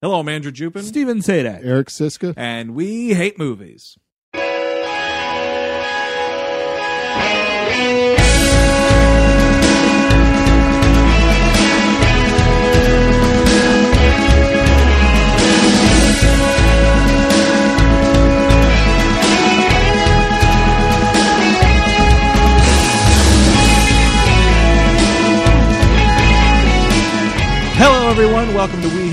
Hello, I'm Andrew Jupin, Stephen Sajdak. Eric Szyszka. and we hate movies. Hello, everyone. Welcome to We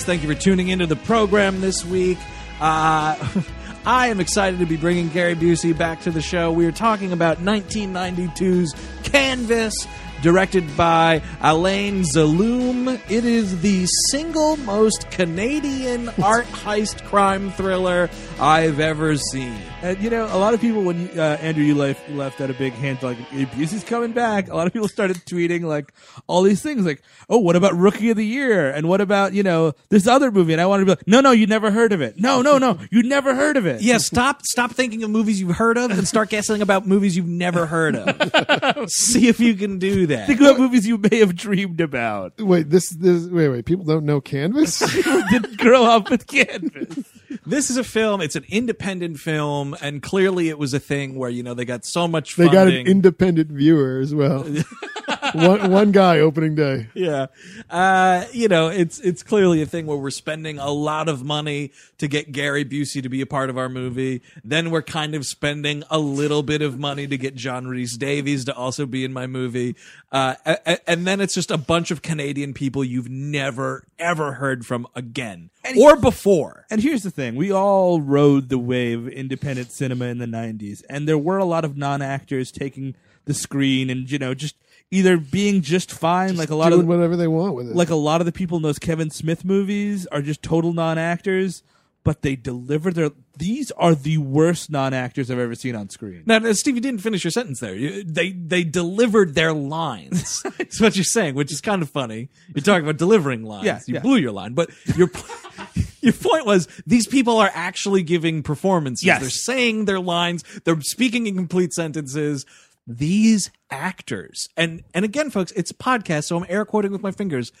Thank you for tuning into the program this week. Uh, I am excited to be bringing Gary Busey back to the show. We are talking about 1992's Canvas, directed by Alain Zaloum. It is the single most Canadian art heist crime thriller I've ever seen. And you know, a lot of people when you, uh, Andrew you left left out a big hint like Busey's coming back. A lot of people started tweeting like all these things like, oh, what about Rookie of the Year? And what about you know this other movie? And I wanted to be like, no, no, you never heard of it. No, no, no, you never heard of it. Yeah, stop stop thinking of movies you've heard of and start guessing about movies you've never heard of. See if you can do that. Think about movies you may have dreamed about. Wait, this this wait wait. People don't know Canvas. Didn't grow up with Canvas. This is a film. It's an independent film, and clearly it was a thing where you know they got so much. they got an independent viewer as well. one one guy opening day. yeah, uh, you know it's it's clearly a thing where we're spending a lot of money to get Gary Busey to be a part of our movie. Then we're kind of spending a little bit of money to get John Rhys Davies to also be in my movie, uh, a- a- and then it's just a bunch of Canadian people you've never ever heard from again or before. And here's the thing: we all rode the wave of independent cinema in the '90s, and there were a lot of non-actors taking the screen, and you know, just either being just fine, like a lot Doing of whatever they want with it. like a lot of the people in those Kevin Smith movies are just total non-actors, but they deliver their. These are the worst non-actors I've ever seen on screen. Now, now, Steve, you didn't finish your sentence there. You, they they delivered their lines. That's what you're saying, which is kind of funny. You're talking about delivering lines. Yeah, you yeah. blew your line, but your your point was these people are actually giving performances. Yes. They're saying their lines. They're speaking in complete sentences. These actors, and and again, folks, it's a podcast, so I'm air quoting with my fingers.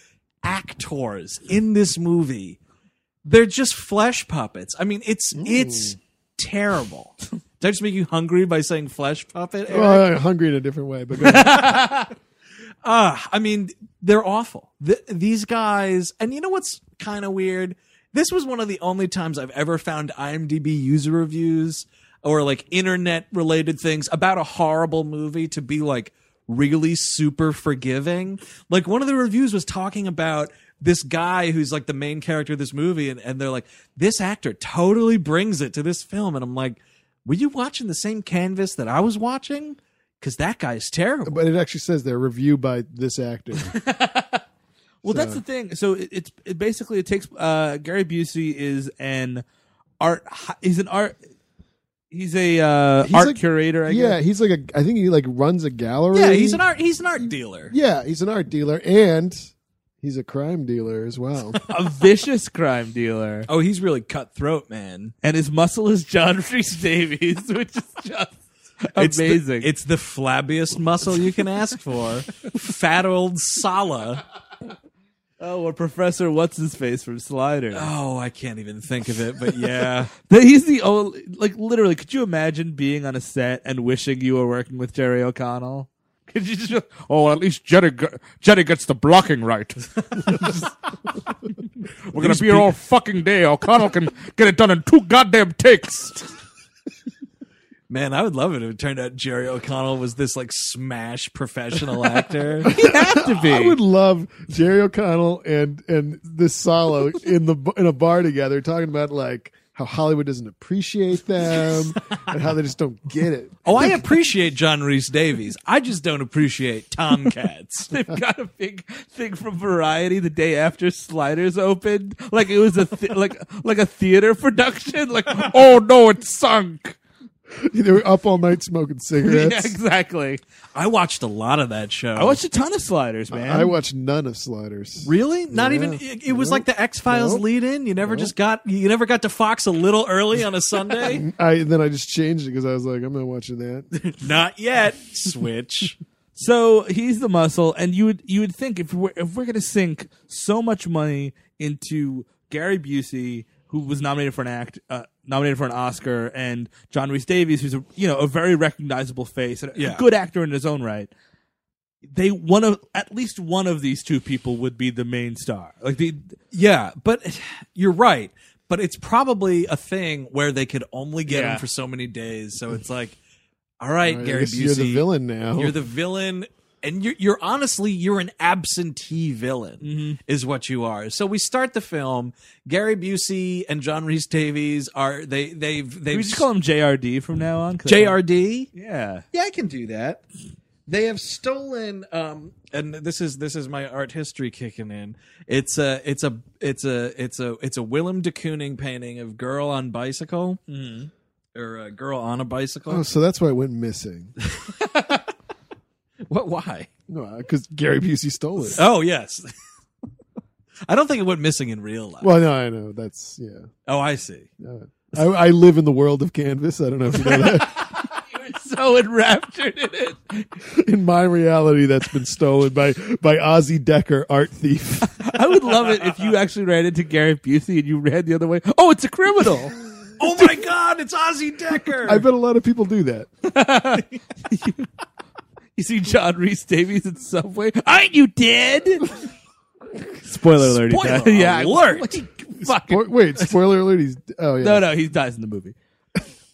Actors in this movie, they're just flesh puppets. I mean, it's it's terrible. Did I just make you hungry by saying flesh puppet? Eric? well, hungry in a different way, but. Ah, I mean, they're awful. Th- these guys, and you know what's kind of weird? This was one of the only times I've ever found IMDb user reviews or like internet related things about a horrible movie to be like really super forgiving. Like one of the reviews was talking about this guy who's like the main character of this movie, and, and they're like, this actor totally brings it to this film. And I'm like, were you watching the same canvas that I was watching? Because that guy is terrible. but it actually says there review by this actor. Well, that's the thing. So it, it's it basically it takes uh, Gary Busey is an art. He's an art. He's a uh, He's art like- curator. I yeah, guess. he's like a. I think he like runs a gallery. Yeah, he's an art. He's an art dealer. Yeah, he's an art dealer and he's a crime dealer as well. a vicious crime dealer, Oh, he's really cutthroat, man. and his muscle is John Rhys Davies, which is just It's the- amazing. It's the, flabbiest muscle you can ask for. Fat old Sallah. Oh, or Professor What's His Face from Slider. Oh, I can't even think of it, but yeah. He's the only, like, literally. Could you imagine being on a set and wishing you were working with Jerry O'Connell? Could you just? Oh, well, at least Jerry, Jerry gets the blocking right. We're gonna be here all fucking day. O'Connell can get it done in two goddamn takes. Man, I would love it if it turned out Jerry O'Connell was this like smash professional actor. He had to be. I would love Jerry O'Connell and and this solo in the in a bar together talking about like how Hollywood doesn't appreciate them and how they just don't get it. Oh, I appreciate John Rhys Davies. I just don't appreciate Tomcats. They've got a big thing from Variety the day after Sliders opened, like it was a th- like like a theater production. Like, oh no, it sunk. they were up all night smoking Yeah, cigarettes. exactly. I watched a lot of that show. I watched a ton of Sliders, man. I watched none of Sliders. Really? Not Yeah. even. It, it was Nope. like the X Files Nope. lead in. You never just got. You never got to Fox a little early on a Sunday. I then I just changed it because I was like, I'm not watching that. Not yet. Switch. So he's the muscle, and you would you would think if we're if we're gonna sink so much money into Gary Busey, who was nominated for an act, uh, nominated for an Oscar, and John Rhys Davies, who's a you know a very recognizable face and a- Yeah. a good actor in his own right. They one of at least one of these two people would be the main star. Like the Yeah, but you're right. But it's probably a thing where they could only get Yeah. him for so many days. So it's like, all right, I Gary Busey, you're the villain now. You're the villain, and you're, you're honestly you're an absentee villain, Mm-hmm. is what you are. So we start the film. Gary Busey and John Rhys Davies are they they've we they've just call him JRD from now on. JRD. Yeah. Yeah, I can do that. They have stolen um and this is this is my art history kicking in. It's a it's a it's a it's a it's a Willem de Kooning painting of girl on bicycle. Or a girl on a bicycle. oh, so that's why it went missing. what why? No, because Gary Busey stole it. Oh, yes. I don't think it went missing in real life. Well, no, I know that's yeah. oh, I see. Uh, I, I live in the world of canvas. I don't know if you know that. You were so enraptured in it. in my reality, that's been stolen by by Ozzy Decker, art thief. I would love it if you actually ran into Gary Busey and you ran the other way. Oh, it's a criminal. Oh my god, it's Ozzy Decker. I bet a lot of people do that. You see John Rhys Davies in Subway. Aren't you dead? Spoiler alert. he Spoiler died. yeah. alert. Fucking- Wait, wait, spoiler alert. He's oh yeah. no, no, he dies in the movie.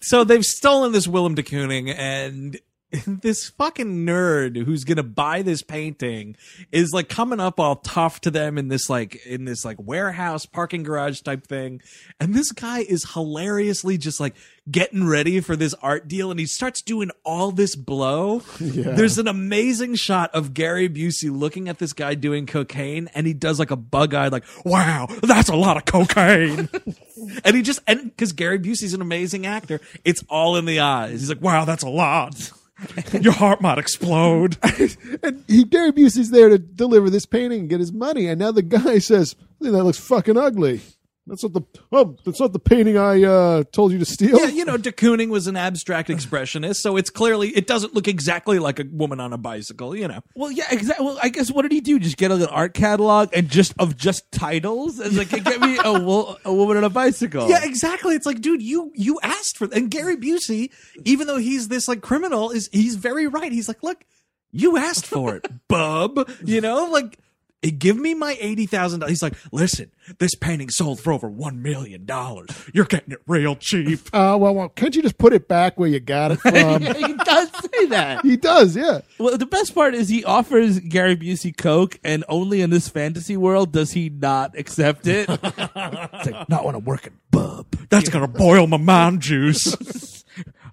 so they've stolen this Willem de Kooning and this fucking nerd who's gonna buy this painting is like coming up all tough to them in this like in this like warehouse parking garage type thing and this guy is hilariously just like getting ready for this art deal and he starts doing all this blow there's an amazing shot of gary busey looking at this guy doing cocaine and he does like a bug-eyed like wow that's a lot of cocaine and he just and because Gary Busey's an amazing actor, it's all in the eyes. He's like, "Wow, that's a lot. Your heart might explode." and he Gary Busey's there to deliver this painting and get his money, and now the guy says, "That looks fucking ugly." That's not the oh, that's not the painting I uh, told you to steal. yeah, you know, de Kooning was an abstract expressionist, so it's clearly it doesn't look exactly like a woman on a bicycle. You know, Well, yeah, exactly. Well, I guess what did he do? Just get like an art catalog and just of just titles? It's like get me a, wo- a woman on a bicycle. yeah, exactly. It's like, dude, you you asked for, and Gary Busey, even though he's this like criminal, is he's very right. He's like, look, you asked for it, bub. You know, like. Give me my eighty thousand dollars. He's like, listen, this painting sold for over one million dollars. You're getting it real cheap. Uh, well, well, can't you just put it back where you got it from? he does say that. he does, yeah. Well, the best part is he offers Gary Busey coke, and only in this fantasy world does he not accept it. it's like not when I'm working, bub. That's gonna boil my mind juice.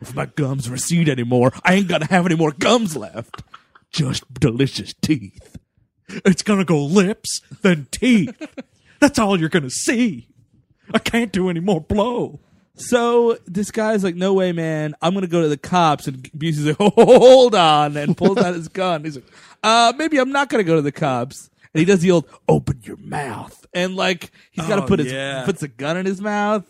If my gums recede anymore, I ain't gonna have any more gums left. Just delicious teeth. It's gonna go lips, then teeth. That's all you're gonna see. I can't do any more blow. So this guy's like, "No way, man! I'm gonna go to the cops." And Busey's like, "Hold on!" and pulls out his gun. He's like, "Uh, maybe I'm not gonna go to the cops." And he does the old "Open your mouth," and like he's got to Oh, put his yeah. puts a gun in his mouth.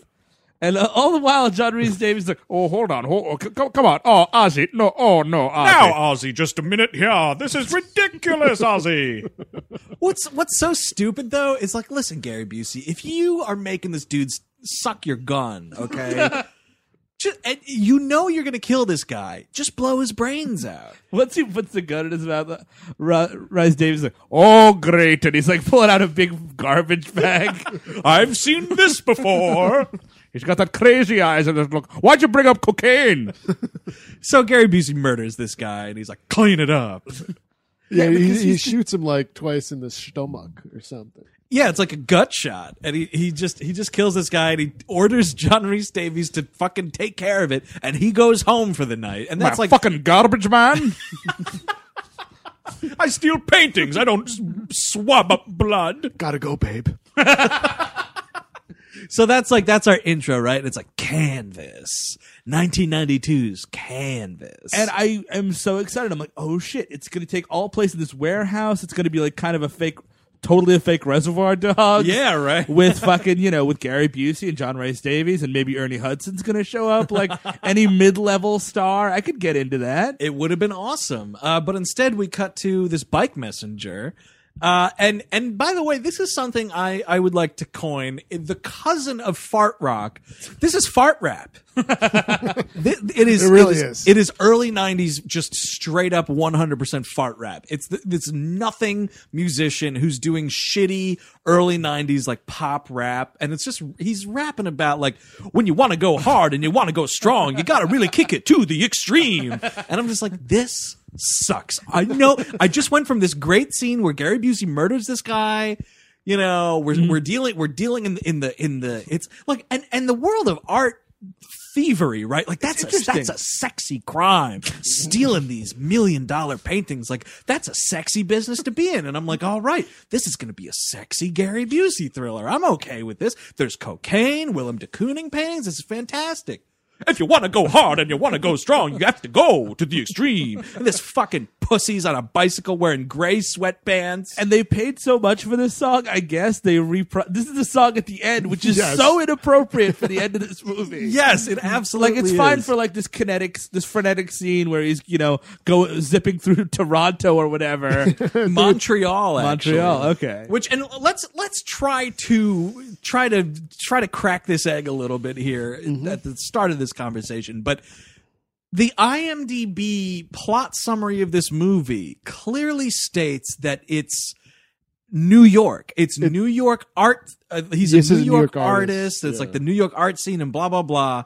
And uh, all the while, John Rhys Davies is like, "Oh, hold on, hold, oh, c- c- come on, oh, Ozzy, no, oh no, Ozzy." Ozzy, just a minute here. This is ridiculous, Ozzy. What's what's so stupid though is like, listen, Gary Busey, if you are making this dude suck your gun, okay, just, and you know you're gonna kill this guy, just blow his brains out. Once he puts the gun in his mouth, uh, Ri- Rice Davies is like, "Oh, great!" and he's like pulling out a big garbage bag. I've seen this before. He's got that crazy eyes and this look. Why'd you bring up cocaine? So Gary Busey murders this guy, and he's like, clean it up. Yeah, he, he shoots him like twice in the stomach or something. Yeah, it's like a gut shot, and he, he just he just kills this guy, and he orders John Rhys Davies to fucking take care of it, and he goes home for the night, and that's My like fucking garbage man. I steal paintings. I don't swab up blood. Gotta go, babe. So that's like that's our intro, right? And it's like Canvas, 1992's Canvas, and I am so excited. I'm like, oh shit! It's gonna take all place in this warehouse. It's gonna be like kind of a fake, totally a fake Reservoir Dogs. yeah, right. with fucking you know with Gary Busey and John Rice Davies and maybe Ernie Hudson's gonna show up like any mid level star. I could get into that. It would have been awesome. Uh, but instead, we cut to this bike messenger. Uh, and and by the way, this is something I, I would like to coin the cousin of fart rock. This is fart rap. Th- it is It really is, is. It is early '90s, just straight up 100% fart rap. It's this nothing musician who's doing shitty early '90s like pop rap, and it's just he's rapping about like when you want to go hard and you want to go strong, you got to really kick it to the extreme. And I'm just like, this sucks. I know. I just went from this great scene where Gary Busey murders this guy. You know, we're Mm-hmm. we're dealing we're dealing in the in the in the it's like and and the world of art thievery, right? Like that's a, that's a sexy crime. Stealing these million dollar paintings, like that's a sexy business to be in. And I'm like, all right, this is going to be a sexy Gary Busey thriller. I'm okay with this. There's cocaine, Willem de Kooning paintings. This is fantastic. If you want to go hard and you want to go strong, you have to go to the extreme. And this fucking pussy's on a bicycle wearing gray sweatpants. And they paid so much for this song. I guess they repro. This is the song at the end, which is Yes. so inappropriate for the end of this movie. yes, it absolutely like it's fine is. for like this kinetic, this frenetic scene where he's you know go zipping through Toronto or whatever. Montreal. Actually. Montreal, okay. Which and let's let's try to try to try to crack this egg a little bit here Mm-hmm. at the start of this conversation. But the IMDb plot summary of this movie clearly states that it's New York. It's New York art. Uh, he's Yes, a New, York, artist. It's Yeah. like the New York art scene and blah blah blah.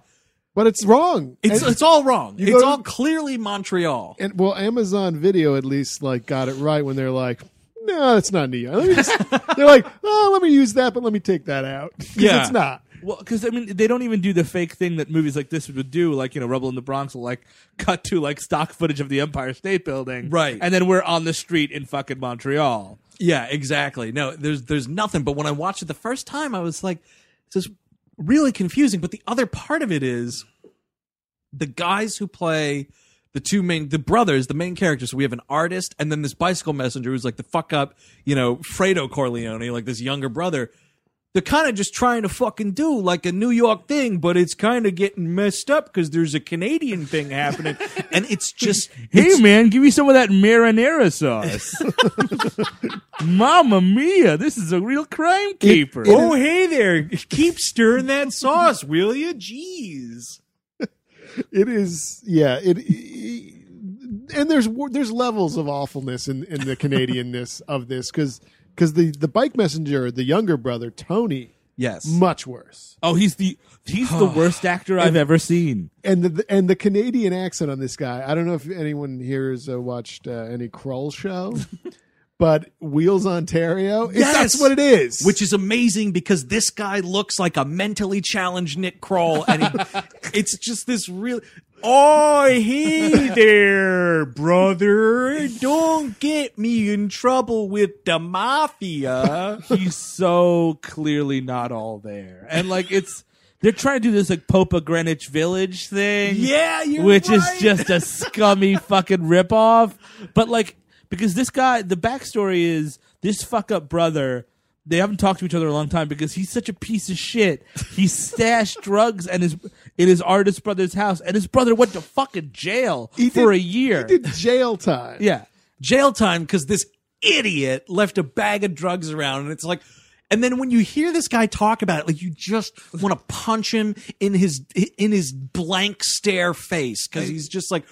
But it's wrong. It's and, it's all wrong. It's to- all clearly Montreal. and well, Amazon Video at least like got it right when they're like, "No, it's not New York." Let me just, they're like, "Oh, let me use that, but let me take that out." Yeah. it's not. Well, because I mean, they don't even do the fake thing that movies like this would do. Like you know, Rebel in the Bronx will like cut to like stock footage of the Empire State Building, Right. And then we're on the street in fucking Montreal. Yeah, exactly. No, there's there's nothing. But when I watched it the first time, I was like, this is really confusing. But the other part of it is the guys who play the two main the brothers, the main characters. So we have an artist and then this bicycle messenger who's like the fuck up, you know, Fredo Corleone, like this younger brother. They're kind of just trying to fucking do like a New York thing, but it's kind of getting messed up because there's a Canadian thing happening, and it's just Hey man, give me some of that marinara sauce. Mamma mia, this is a real crime caper. Oh, hey there. Keep stirring that sauce, will you? Jeez. It is, yeah. It, and there's there's levels of awfulness in, in the Canadianness of this because because the the bike messenger, the younger brother Tony, Yes. much worse. Oh, he's the he's the worst actor I've ever seen. and the and the Canadian accent on this guy. I don't know if anyone here has uh, watched uh, any Kroll show, but Wheels Ontario. it- Yes! that's what it is. Which is amazing because this guy looks like a mentally challenged Nick Kroll, and he, it's just this real. Oh, hey there, brother! Don't get me in trouble with the mafia. He's so clearly not all there, and like it's they're trying to do this like Pope of Greenwich Village thing. Yeah, you're which is just a scummy fucking ripoff. But like, because this guy, the backstory is this fuck up brother. They haven't talked to each other a long time because he's such a piece of shit. He stashed drugs and his in his artist brother's house, and his brother went to fucking jail He for did- a year. He did jail time. Yeah, jail time because this idiot left a bag of drugs around and it's like and then when you hear this guy talk about it like you just want to punch him in his in his blank stare face because he's just like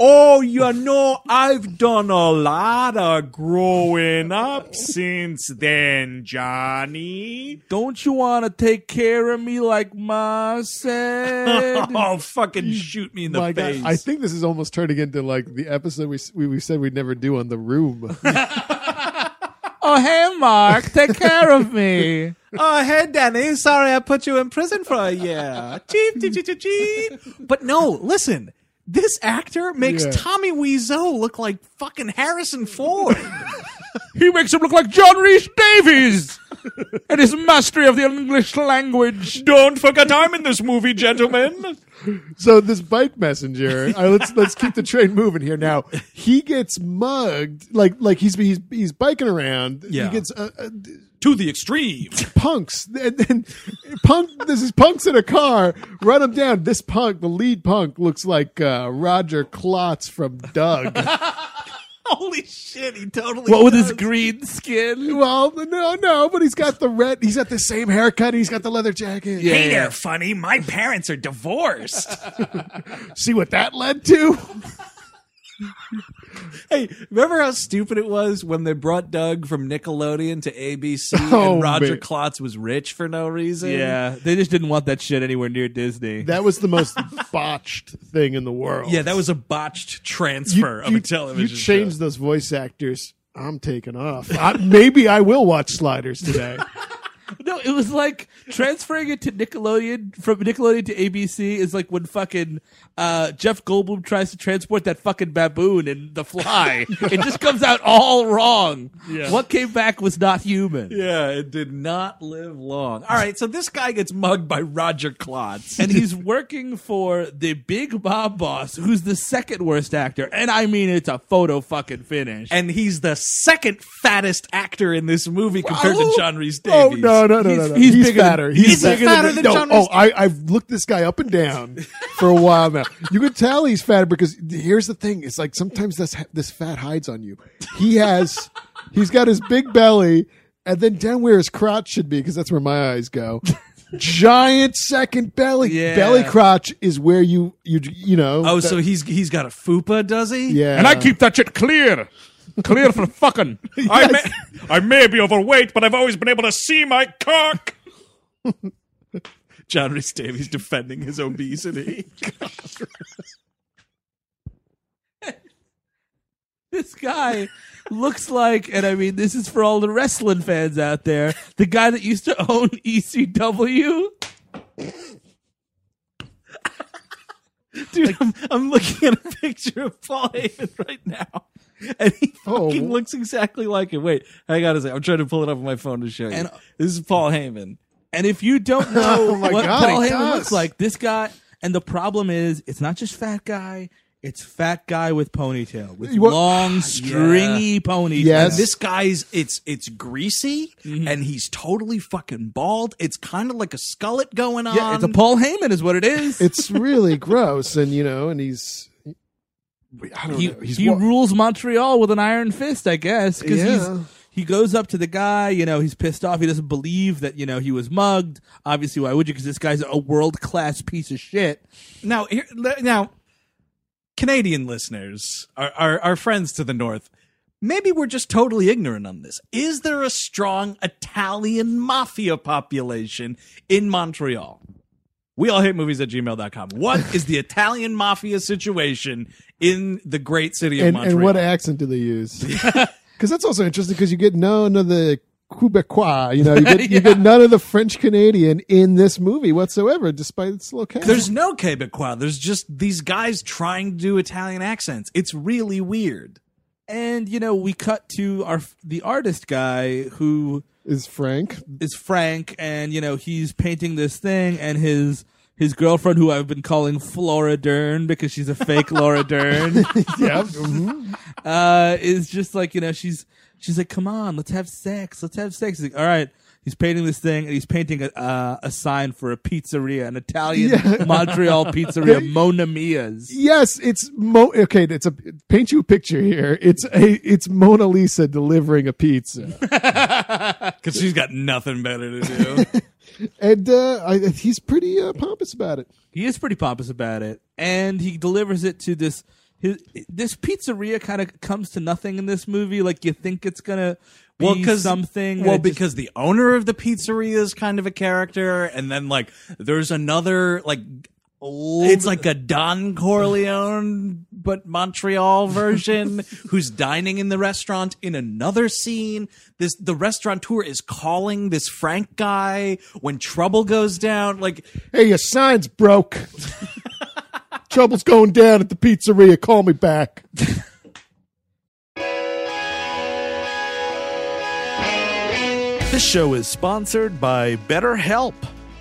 oh you know i've done a lot of growing up since then johnny don't you want to take care of me like Ma said? oh fucking shoot me in the My God, face I think this is almost turning into like the episode we we, we said we'd never do on the room. Oh, hey, Mark, take care of me. Oh, hey, Danny. Sorry I put you in prison for a year. Cheep, cheep, cheep, cheep, cheep. But no, listen. This actor makes Yeah. Tommy Wiseau look like fucking Harrison Ford. He makes him look like John Rhys Davies and his mastery of the English language. Don't forget I'm in this movie, gentlemen. So this bike messenger, let's let's keep the train moving here. Now he gets mugged, like like he's he's he's biking around. Yeah. He gets uh, uh, to the extreme. punks, and then punk. This is punks in a car. Run them down. This punk, the lead punk, looks like uh, Roger Klotz from Doug. Holy shit, he totally What with his green skin? well, no, no, but he's got the red. He's got the same haircut. He's got the leather jacket. Yeah. Hey there, funny. My parents are divorced. See what that led to? hey, remember how stupid it was when they brought Doug from Nickelodeon to ABC Oh, and Roger man. Klotz was rich for no reason? Yeah, they just didn't want that shit anywhere near Disney. That was the most botched thing in the world. Yeah, that was a botched transfer of a television You show. changed those voice actors. I'm taking off. I, maybe I will watch Sliders today. No, it was like transferring it to Nickelodeon from Nickelodeon to ABC is like when fucking uh, Jeff Goldblum tries to transport that fucking baboon in The Fly. it just comes out all wrong. Yeah. What came back was not human. Yeah, it did not live long. All right, so this guy gets mugged by Roger Klotz. And he's working for the big mob boss, who's the second worst actor. And I mean, it's a photo fucking finish. and he's the second fattest actor in this movie compared to John Rhys oh Davies. No, no, no, He's- no, no. he's He's, bigger than- fatter. he's he's bigger fatter than no, John Oh, I, I've looked this guy up and down for a while now. You can tell he's fat because here's the thing: it's like sometimes this this fat hides on you. He has, he's got his big belly, and then down where his crotch should be, because that's where my eyes go. Giant second belly, Yeah. belly crotch is where you you you know. Oh, that- so he's he's got a fupa, does he? yeah, And I keep that shit clear. Clear for fucking. I, may, I may be overweight, but I've always been able to see my cock. John Rhys Davies defending his obesity. this guy looks like, and I mean, this is for all the wrestling fans out there, the guy that used to own ECW. Dude, I'm, I'm looking at a picture of Paul Heyman right now. And he Oh. fucking looks exactly like him. Wait, I gotta say, I'm trying to pull it up on my phone to show you. This is Paul Heyman. And if you don't know Oh my what God, Paul Heyman does. looks like, this guy, and the problem is, it's not just fat guy. It's fat guy with ponytail, with want- long, stringy ponytail. Yes. And this guy's it's it's greasy mm-hmm. and he's totally fucking bald. It's kind of like a skullet going on. Yeah, it's a Paul Heyman, is what it is. it's really gross, and you know, and he's. I don't he know. He's he wa- rules Montreal with an iron fist, I guess, because Yeah. he's he goes up to the guy. You know, he's pissed off. He doesn't believe that you know he was mugged. Obviously, why would you? Because this guy's a world class piece of shit. Now, here, le- now, Canadian listeners, our, our our friends to the north, maybe we're just totally ignorant on this. Is there a strong Italian mafia population in Montreal? We all hate movies at gmail.com. What is the Italian mafia situation in the great city of and, Montreal? and what accent do they use? Because that's also interesting because you get none of the Quebecois, you know, you get, you get none of the French Canadian in this movie whatsoever, despite its location. There's no Quebecois. There's just these guys trying to do Italian accents. It's really weird. And you know, we cut to our the artist guy who is Frank. is Frank, and you know he's painting this thing, and his his girlfriend, who I've been calling Flora Dern because she's a fake Laura Dern, Yeah. mhm. uh, is just like you know she's she's like, come on, let's have sex, let's have sex. He's like, all right. He's painting this thing, and he's painting a uh, a sign for a pizzeria, an Italian Yeah. Montreal pizzeria, Mona Mia's. Yes, it's Mo. Okay, it's a paint you a picture here. It's a it's Mona Lisa delivering a pizza, Because she's got nothing better to do. And uh, I, he's pretty uh, pompous about it. He is pretty pompous about it, and he delivers it to this. His, this pizzeria kind of comes to nothing in this movie. Like you think it's gonna be well, because something. Well, it just- because the owner of the pizzeria is kind of a character, and then like there's another like It's like a Don Corleone, but Montreal version, who's dining in the restaurant in another scene. This the restaurateur is calling this Frank guy when trouble goes down. Like Hey, your sign's broke. Trouble's going down at the pizzeria. Call me back. This show is sponsored by BetterHelp.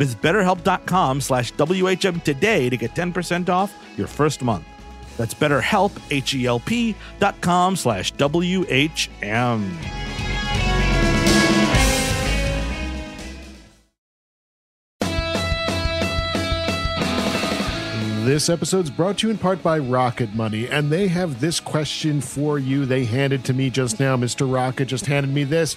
Visit betterhelp.com slash WHM today to get 10% off your first month. That's betterhelp, H-E-L-P dot com slash W-H-M. This episode is brought to you in part by Rocket Money, and they have this question for you. They handed to me just now. Mr. Rocket just handed me this.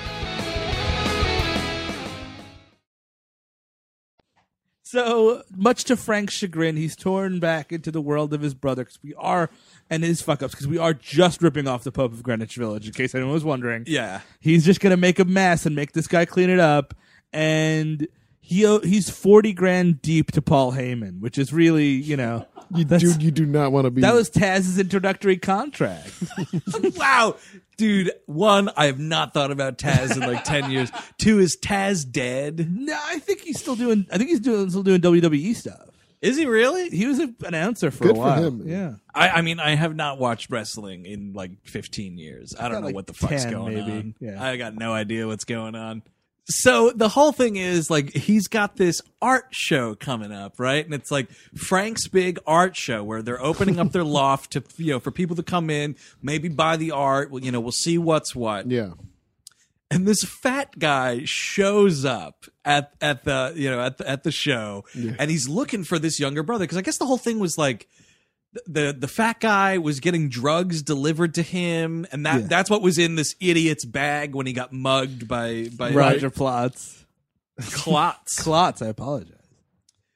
So, much to Frank's chagrin, he's torn back into the world of his brother because we are, and his fuck ups, because we are just ripping off the Pope of Greenwich Village, in case anyone was wondering. Yeah. He's just going to make a mess and make this guy clean it up. And he he's 40 grand deep to Paul Heyman, which is really, you know. You do, you do not want to be. That was Taz's introductory contract. wow. Dude, one, I have not thought about Taz in like 10 years. Two, is Taz dead? no, I think he's still doing. I think he's doing still doing WWE stuff. Is he really? He was an announcer for Good a for while. him. Yeah. I, I mean, I have not watched wrestling in like 15 years. I don't know like what the fuck's 10 going maybe. on. Yeah. I got no idea what's going on. So the whole thing is like he's got this art show coming up, right? And it's like Frank's big art show where they're opening up their loft to you know for people to come in, maybe buy the art. Well, you know, we'll see what's what. yeah. and this fat guy shows up at at the you know at the, at the show and he's looking for this younger brother because i guess the whole thing was like the the fat guy was getting drugs delivered to him and that Yeah. that's what was in this idiot's bag when he got mugged by by Roger Plotz. Klotz. Klotz, I apologize.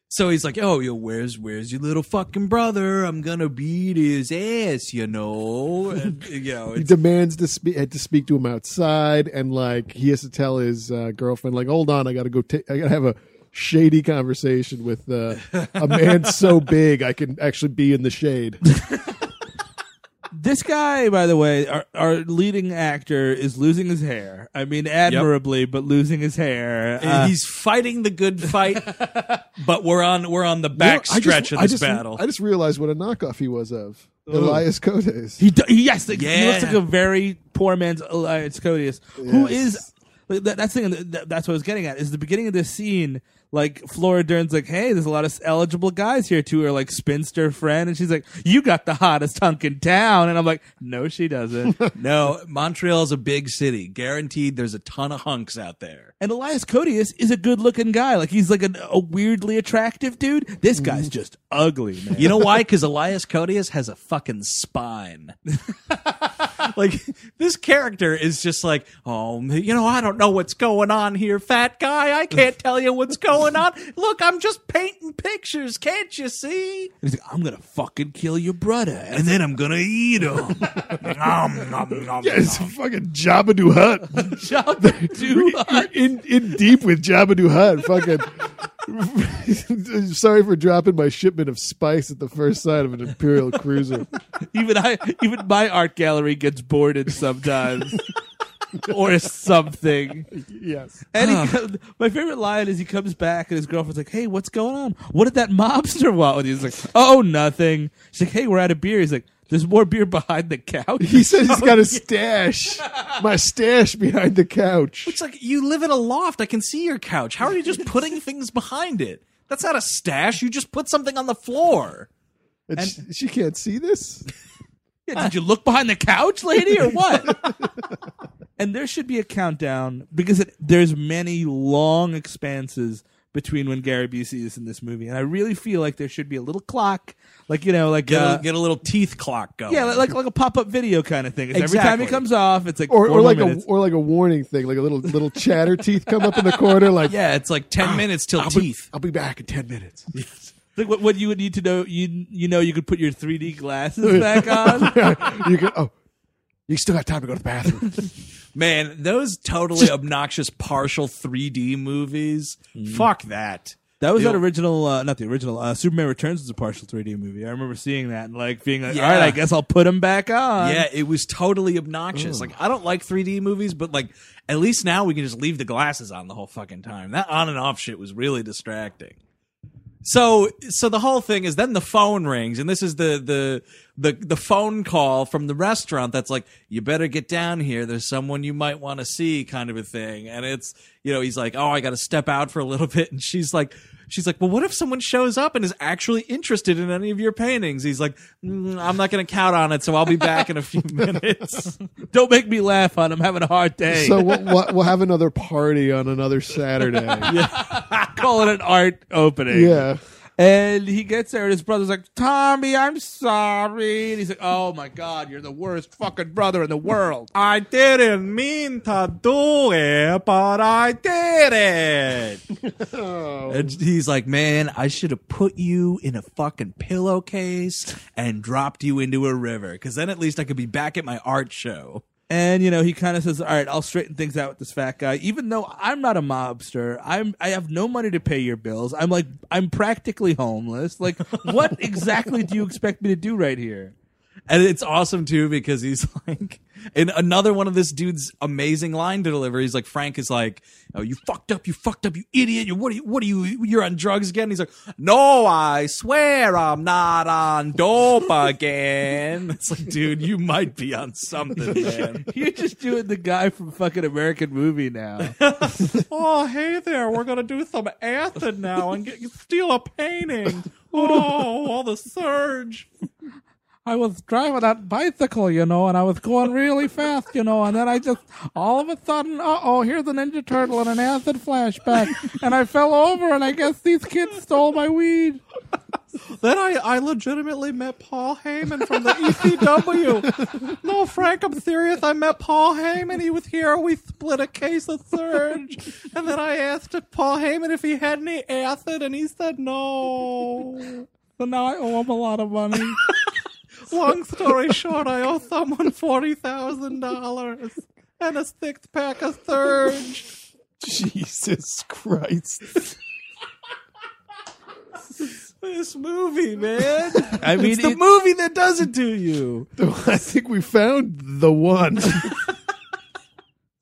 so he's like oh yo where's where's your little fucking brother i'm gonna beat his ass you know and, you know He it's, demands to speak to speak to him outside, and like he has to tell his uh, girlfriend, like, "Hold on, I got to go. ta- I got to have a shady conversation with uh, a man so big I can actually be in the shade." This guy, by the way, our, our leading actor is losing his hair. I mean, admirably, but losing his hair. Uh, He's fighting the good fight, but we're on we're on the back You know, I stretch just, of I this just, battle. I just realized what a knockoff he was of Elias Koteas. he, do, yes, like, he Yeah. looks like a very poor man's Elias Koteas, who Yes. is. Like, That, that's thing. that- That's what I was getting at. Is the beginning of this scene. Like Flora Dern's like, hey, there's a lot of eligible guys here to her like spinster friend, and she's like, you got the hottest hunk in town, and I'm like, no, she doesn't. no, Montreal's a big city. Guaranteed, there's a ton of hunks out there. And Elias Koteas is a good looking guy. Like he's like a, a weirdly attractive dude. This guy's mm. just ugly, man. You know why? Because Elias Koteas has a fucking spine. like this character is just like, oh, you know, I don't know what's going on here, fat guy. I can't tell you what's going on. Look, I'm just painting pictures. Can't you see? he's like, I'm gonna fucking kill your brother. And then I'm gonna eat him. nom, nom, nom, Yeah, it's fucking Jabba the Hutt. Dude, in in deep with Jabba the Hutt. Fucking. Sorry for dropping my shipment of spice at the first sight of an Imperial cruiser. even I, even my art gallery gets boarded sometimes, or something. Yes. And he, co- my favorite line is he comes back and his girlfriend's like, "Hey, what's going on? What did that mobster want with you?" He's like, "Oh, nothing." She's like, "Hey, we're out of beer." He's like, "There's more beer behind the couch." He said he's got a stash. My stash behind the couch. It's like you live in a loft. I can see your couch. How are you just putting things behind it? That's not a stash. You just put something on the floor. And she, she can't see this. Yeah, did you look behind the couch, lady, or what? And there should be a countdown because it, there's many long expanses between when Gary Busey is in this movie, and I really feel like there should be a little clock, like you know, like Get, uh, a, get a little teeth clock going. yeah, like like a pop up video kind of thing. It's Every time it comes off, it's like Or, four or more like a or like a warning thing, like a little little chatter teeth come up in the corner, like yeah, it's like ten minutes till I'll be, teeth. I'll be back in ten minutes. Like what, what you would need to know, you you know, you could put your 3D glasses back on. you can oh, you still got time to go to the bathroom. Man, those totally obnoxious partial 3D movies. Fuck that. That was The- that original, uh, not the original. Uh, Superman Returns was a partial 3D movie. I remember seeing that and like being like, Yeah. all right, I guess I'll put him back on. Yeah, it was totally obnoxious. Like I don't like 3D movies, but like at least now we can just leave the glasses on the whole fucking time. That on and off shit was really distracting. So so the whole thing is then the phone rings and this is the the the the phone call from the restaurant that's like you better get down here there's someone you might want to see kind of a thing and it's you know he's like oh I got to step out for a little bit and she's like she's like well what if someone shows up and is actually interested in any of your paintings he's like "Mm, I'm not going to count on it so I'll be back in a few minutes Don't make me laugh on. I'm having a hard day. so we'll, we'll, have another party on another Saturday. yeah. call it an art opening. yeah. And he gets there, and his brother's like, Tommy, I'm sorry. And he's like, Oh my God, you're the worst fucking brother in the world. I didn't mean to do it, but I did it. Oh. And he's like, man, I should have put you in a fucking pillowcase and dropped you into a river, because then at least I could be back at my art show. And you know, he kind of says, "All right, I'll straighten things out with this fat guy." Even though I'm not a mobster, I'm I have no money to pay your bills. I'm like I'm practically homeless. Like, what exactly do you expect me to do right here? And it's awesome too because he's like, in another one of this dude's amazing line to deliver. He's like, Frank is like, "Oh, you fucked up, you fucked up, you idiot! You what? Are you, what are you? You're on drugs again?" He's like, "No, I swear I'm not on dope again." It's like, dude, you might be on something, man. You're just doing the guy from fucking American Movie now. oh, hey there, we're gonna do some acid now and get, steal a painting. Oh, all the surge. I was driving that bicycle, you know, and I was going really fast, you know, and then I just, all of a sudden, uh oh, here's a Ninja Turtle and an acid flashback, and I fell over, and I guess these kids stole my weed. Then I, I legitimately met Paul Heyman from the ECW. no, Frank, I'm serious. I met Paul Heyman. He was here. We split a case of Surge. And then I asked Paul Heyman if he had any acid, and he said no. So now I owe him a lot of money. Long story short, I owe someone $40,000 and a six pack of Surge. Jesus Christ. this movie, man. I mean, it's the it- movie that does it to you. I think we found the one.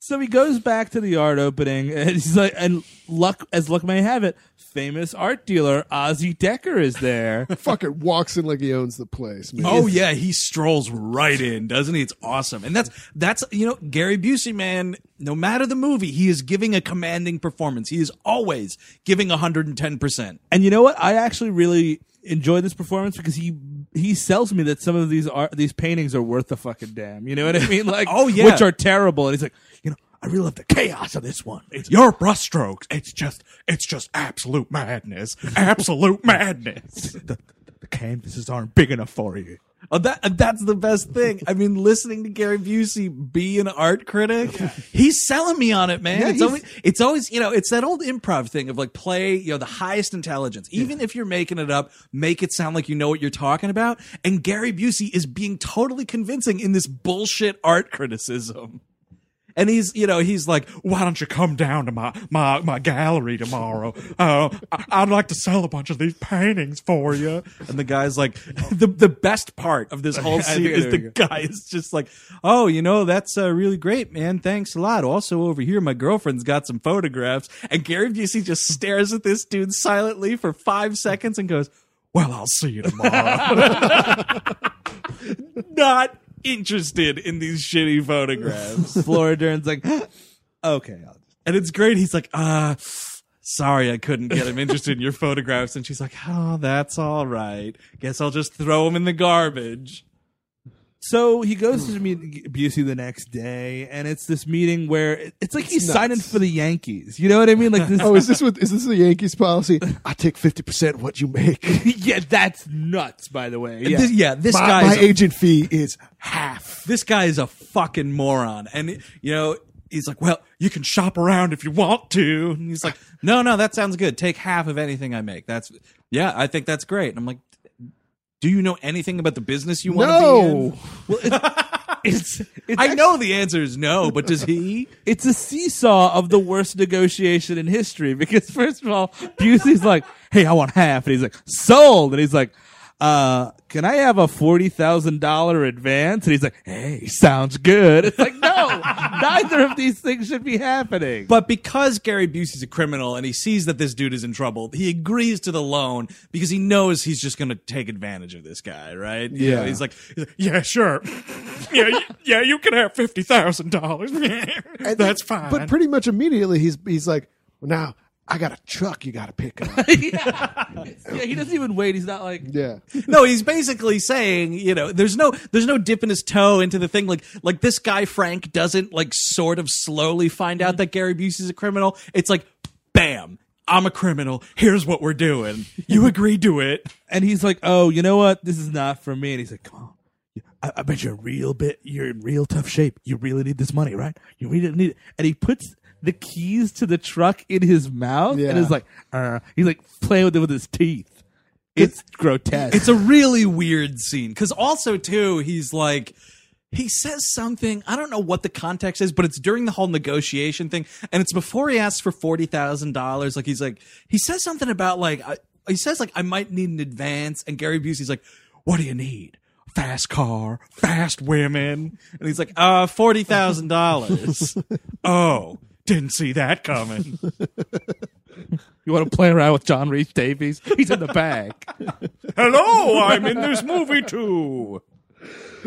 So he goes back to the art opening, and he's like, and luck as luck may have it, famous art dealer Ozzy Decker is there. Fucking walks in like he owns the place, man. Oh yeah, he strolls right in, doesn't he? It's awesome, and that's that's you know Gary Busey, man. No matter the movie, he is giving a commanding performance. He is always giving hundred and ten percent. and you know what? I actually really enjoy this performance because he he sells me that some of these art these paintings are worth a fucking damn. You know what I mean? Like, Oh, yeah. which are terrible. And he's like, you know, I really love the chaos of this one. It's Your brushstrokes, it's just, it's just absolute madness. Absolute madness. the, the canvases aren't big enough for you. Oh, that uh, that's the best thing. I mean, listening to Gary Busey be an art critic, he's selling me on it, man. Yeah, it's always, it's always, you know, it's that old improv thing of like play, you know, the highest intelligence. Even if you're making it up, make it sound like you know what you're talking about. And Gary Busey is being totally convincing in this bullshit art criticism. And he's, you know, he's like, Why don't you come down to my, my, my gallery tomorrow? Uh, I- I'd like to sell a bunch of these paintings for you. And the guy's like, the the best part of this whole scene is the guy is just like, oh, you know, that's uh, really great, man. Thanks a lot. Also over here, my girlfriend's got some photographs. And Gary Busey just stares at this dude silently for five seconds and goes, Well, I'll see you tomorrow. not interested in these shitty photographs. Flora Dern's like, okay, I'll just. and it's great. He's like, uh, sorry, I couldn't get him interested in your photographs. And she's like, oh, that's all right. Guess I'll just throw him in the garbage. So he goes to meet Busey the next day, and it's this meeting where it's like he's nuts. signing for the Yankees. You know what I mean? Like this. Oh, is this what is this the Yankees policy? I take fifty percent what you make. yeah, that's nuts. By the way, yeah. This, yeah, this My, guy my is a agent fee is half. this guy is a fucking moron. And, you know, he's like, well, you can shop around if you want to. and he's like, no, no, that sounds good. Take half of anything I make. That's, yeah, I think that's great. And I'm like, do you know anything about the business you want to be in? No, it's, it's I know the answer is no, but does he? it's a seesaw of the worst negotiation in history because first of all, Busey's like, "Hey, I want half," and he's like, "Sold," and he's like, "Uh, can I have a forty thousand dollar advance?" And he's like, "Hey, sounds good." It's like, no, neither of these things should be happening. But because Gary Busey's a criminal and he sees that this dude is in trouble, he agrees to the loan because he knows he's just going to take advantage of this guy, right? You Yeah. know, he's like, he's like, Yeah, sure. Yeah, y- yeah, you can have fifty thousand dollars. That's fine. but pretty much immediately he's he's like, now I got a truck you got to pick up. yeah, he doesn't even wait. He's not like, yeah, no, he's basically saying, you know, there's no there's no dipping his toe into the thing like like this guy Frank doesn't like sort of slowly find out mm-hmm. that Gary Busey's a criminal. It's like bam, I'm a criminal. Here's what we're doing. You agree to it. and he's like, "Oh, you know what? This is not for me." And he's like, "Come on." I, I bet you're a real bit. You're in real tough shape. You really need this money, right? You really need it. And he puts the keys to the truck in his mouth, Yeah. and is like, uh, he's like playing with it with his teeth. It's grotesque. It's a really weird scene because also too he's like he says something I don't know what the context is, but it's during the whole negotiation thing, and it's before he asks for forty thousand dollars. Like he's like he says something about like I, he says like I might need an advance, and Gary Busey's like, "What do you need?" Fast car, fast women, and he's like, "Uh, forty thousand dollars." oh, didn't see that coming. you want to play around with John Rhys Davies? He's in the bag. Hello, I'm in this movie too.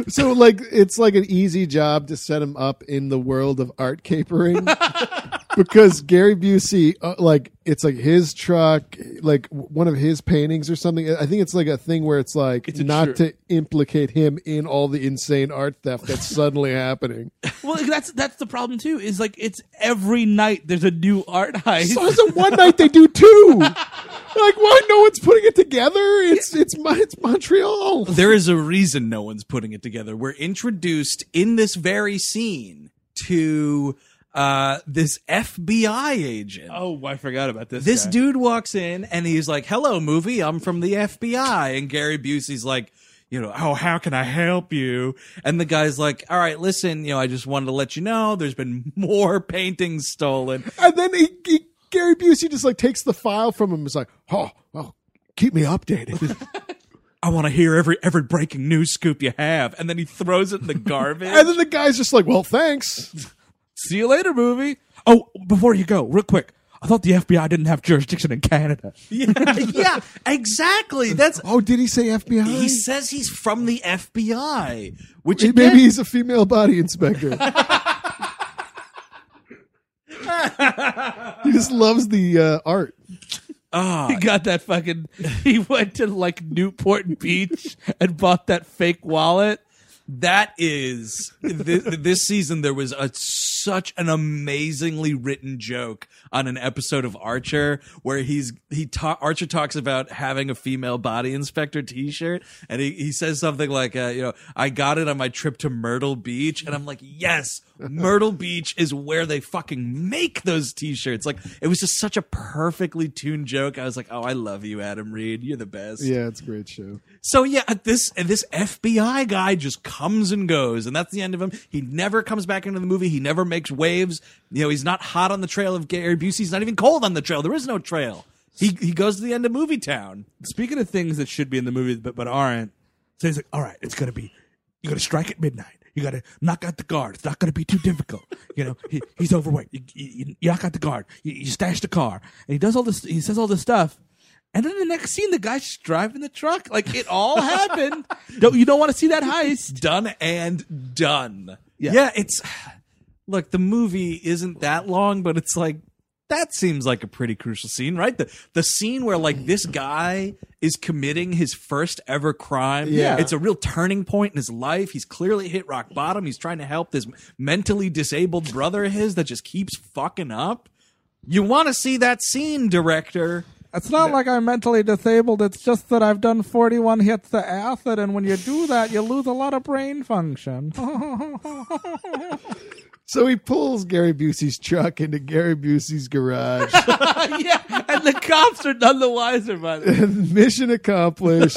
so like it's like an easy job to set him up in the world of art capering because Gary Busey, uh, like it's like his truck, like one of his paintings or something. I think it's like a thing where it's like It's not tr- to implicate him in all the insane art theft that's suddenly happening. well, that's that's the problem too. Is like it's every night there's a new art heist. So is it one night they do two? Like why no one's putting it together? It's it's Mon- it's Montreal. there is a reason no one's putting it together. We're introduced in this very scene to uh, this FBI agent. oh, I forgot about this. this guy. dude walks in and he's like, "Hello, movie. I'm from the FBI." And Gary Busey's like, "You know, oh, how can I help you?" And the guy's like, "All right, listen. You know, I just wanted to let you know there's been more paintings stolen." And then he, he, Gary Busey just like takes the file from him. and is like, oh, oh, keep me updated. I want to hear every every breaking news scoop you have, and then he throws it in the garbage. and then the guy's just like, well, thanks. See you later, movie. Oh, before you go, real quick. I thought the FBI didn't have jurisdiction in Canada. yeah, yeah, exactly. That's Oh, did he say FBI? he says he's from the FBI, which Maybe again, he's a female body inspector. he just loves the uh, art. He got that fucking. He went to like Newport Beach and bought that fake wallet. that is this, this season there was a such an amazingly written joke on an episode of Archer where he's he ta- Archer talks about having a female body inspector t-shirt and he, he says something like uh, you know I got it on my trip to Myrtle Beach and I'm like yes Myrtle Beach is where they fucking make those t-shirts like it was just such a perfectly tuned joke I was like oh I love you Adam Reed you're the best Yeah, it's a great show. so yeah, this this FBI guy just comes and goes, and that's the end of him. He never comes back into the movie. He never makes waves. You know, he's not hot on the trail of Gary Busey. He's not even cold on the trail. There is no trail. He he goes to the end of Movie Town. Speaking of things that should be in the movie but, but aren't, so he's like, all right, it's to be, you're to strike at midnight. You got to knock out the guard. It's not to be too difficult. You know, he, he's overweight. You, you, you knock out the guard. You, you stash the car. And he does all this, he says all this stuff. And then the next scene, the guy's just driving the truck. Like it all happened. Don't, you don't want to see that heist. Done and done. Yeah. yeah, it's look. The movie isn't that long, but it's like that seems like a pretty crucial scene, right? The the scene where like this guy is committing his first ever crime. Yeah. It's a real turning point in his life. He's clearly hit rock bottom. He's trying to help this mentally disabled brother of his that just keeps fucking up. You want to see that scene, director. It's not like I'm mentally disabled. It's just that I've done 41 hits of acid, and when you do that, you lose a lot of brain function. So he pulls Gary Busey's truck into Gary Busey's garage. yeah, and the cops are none the wiser by the Mission accomplished.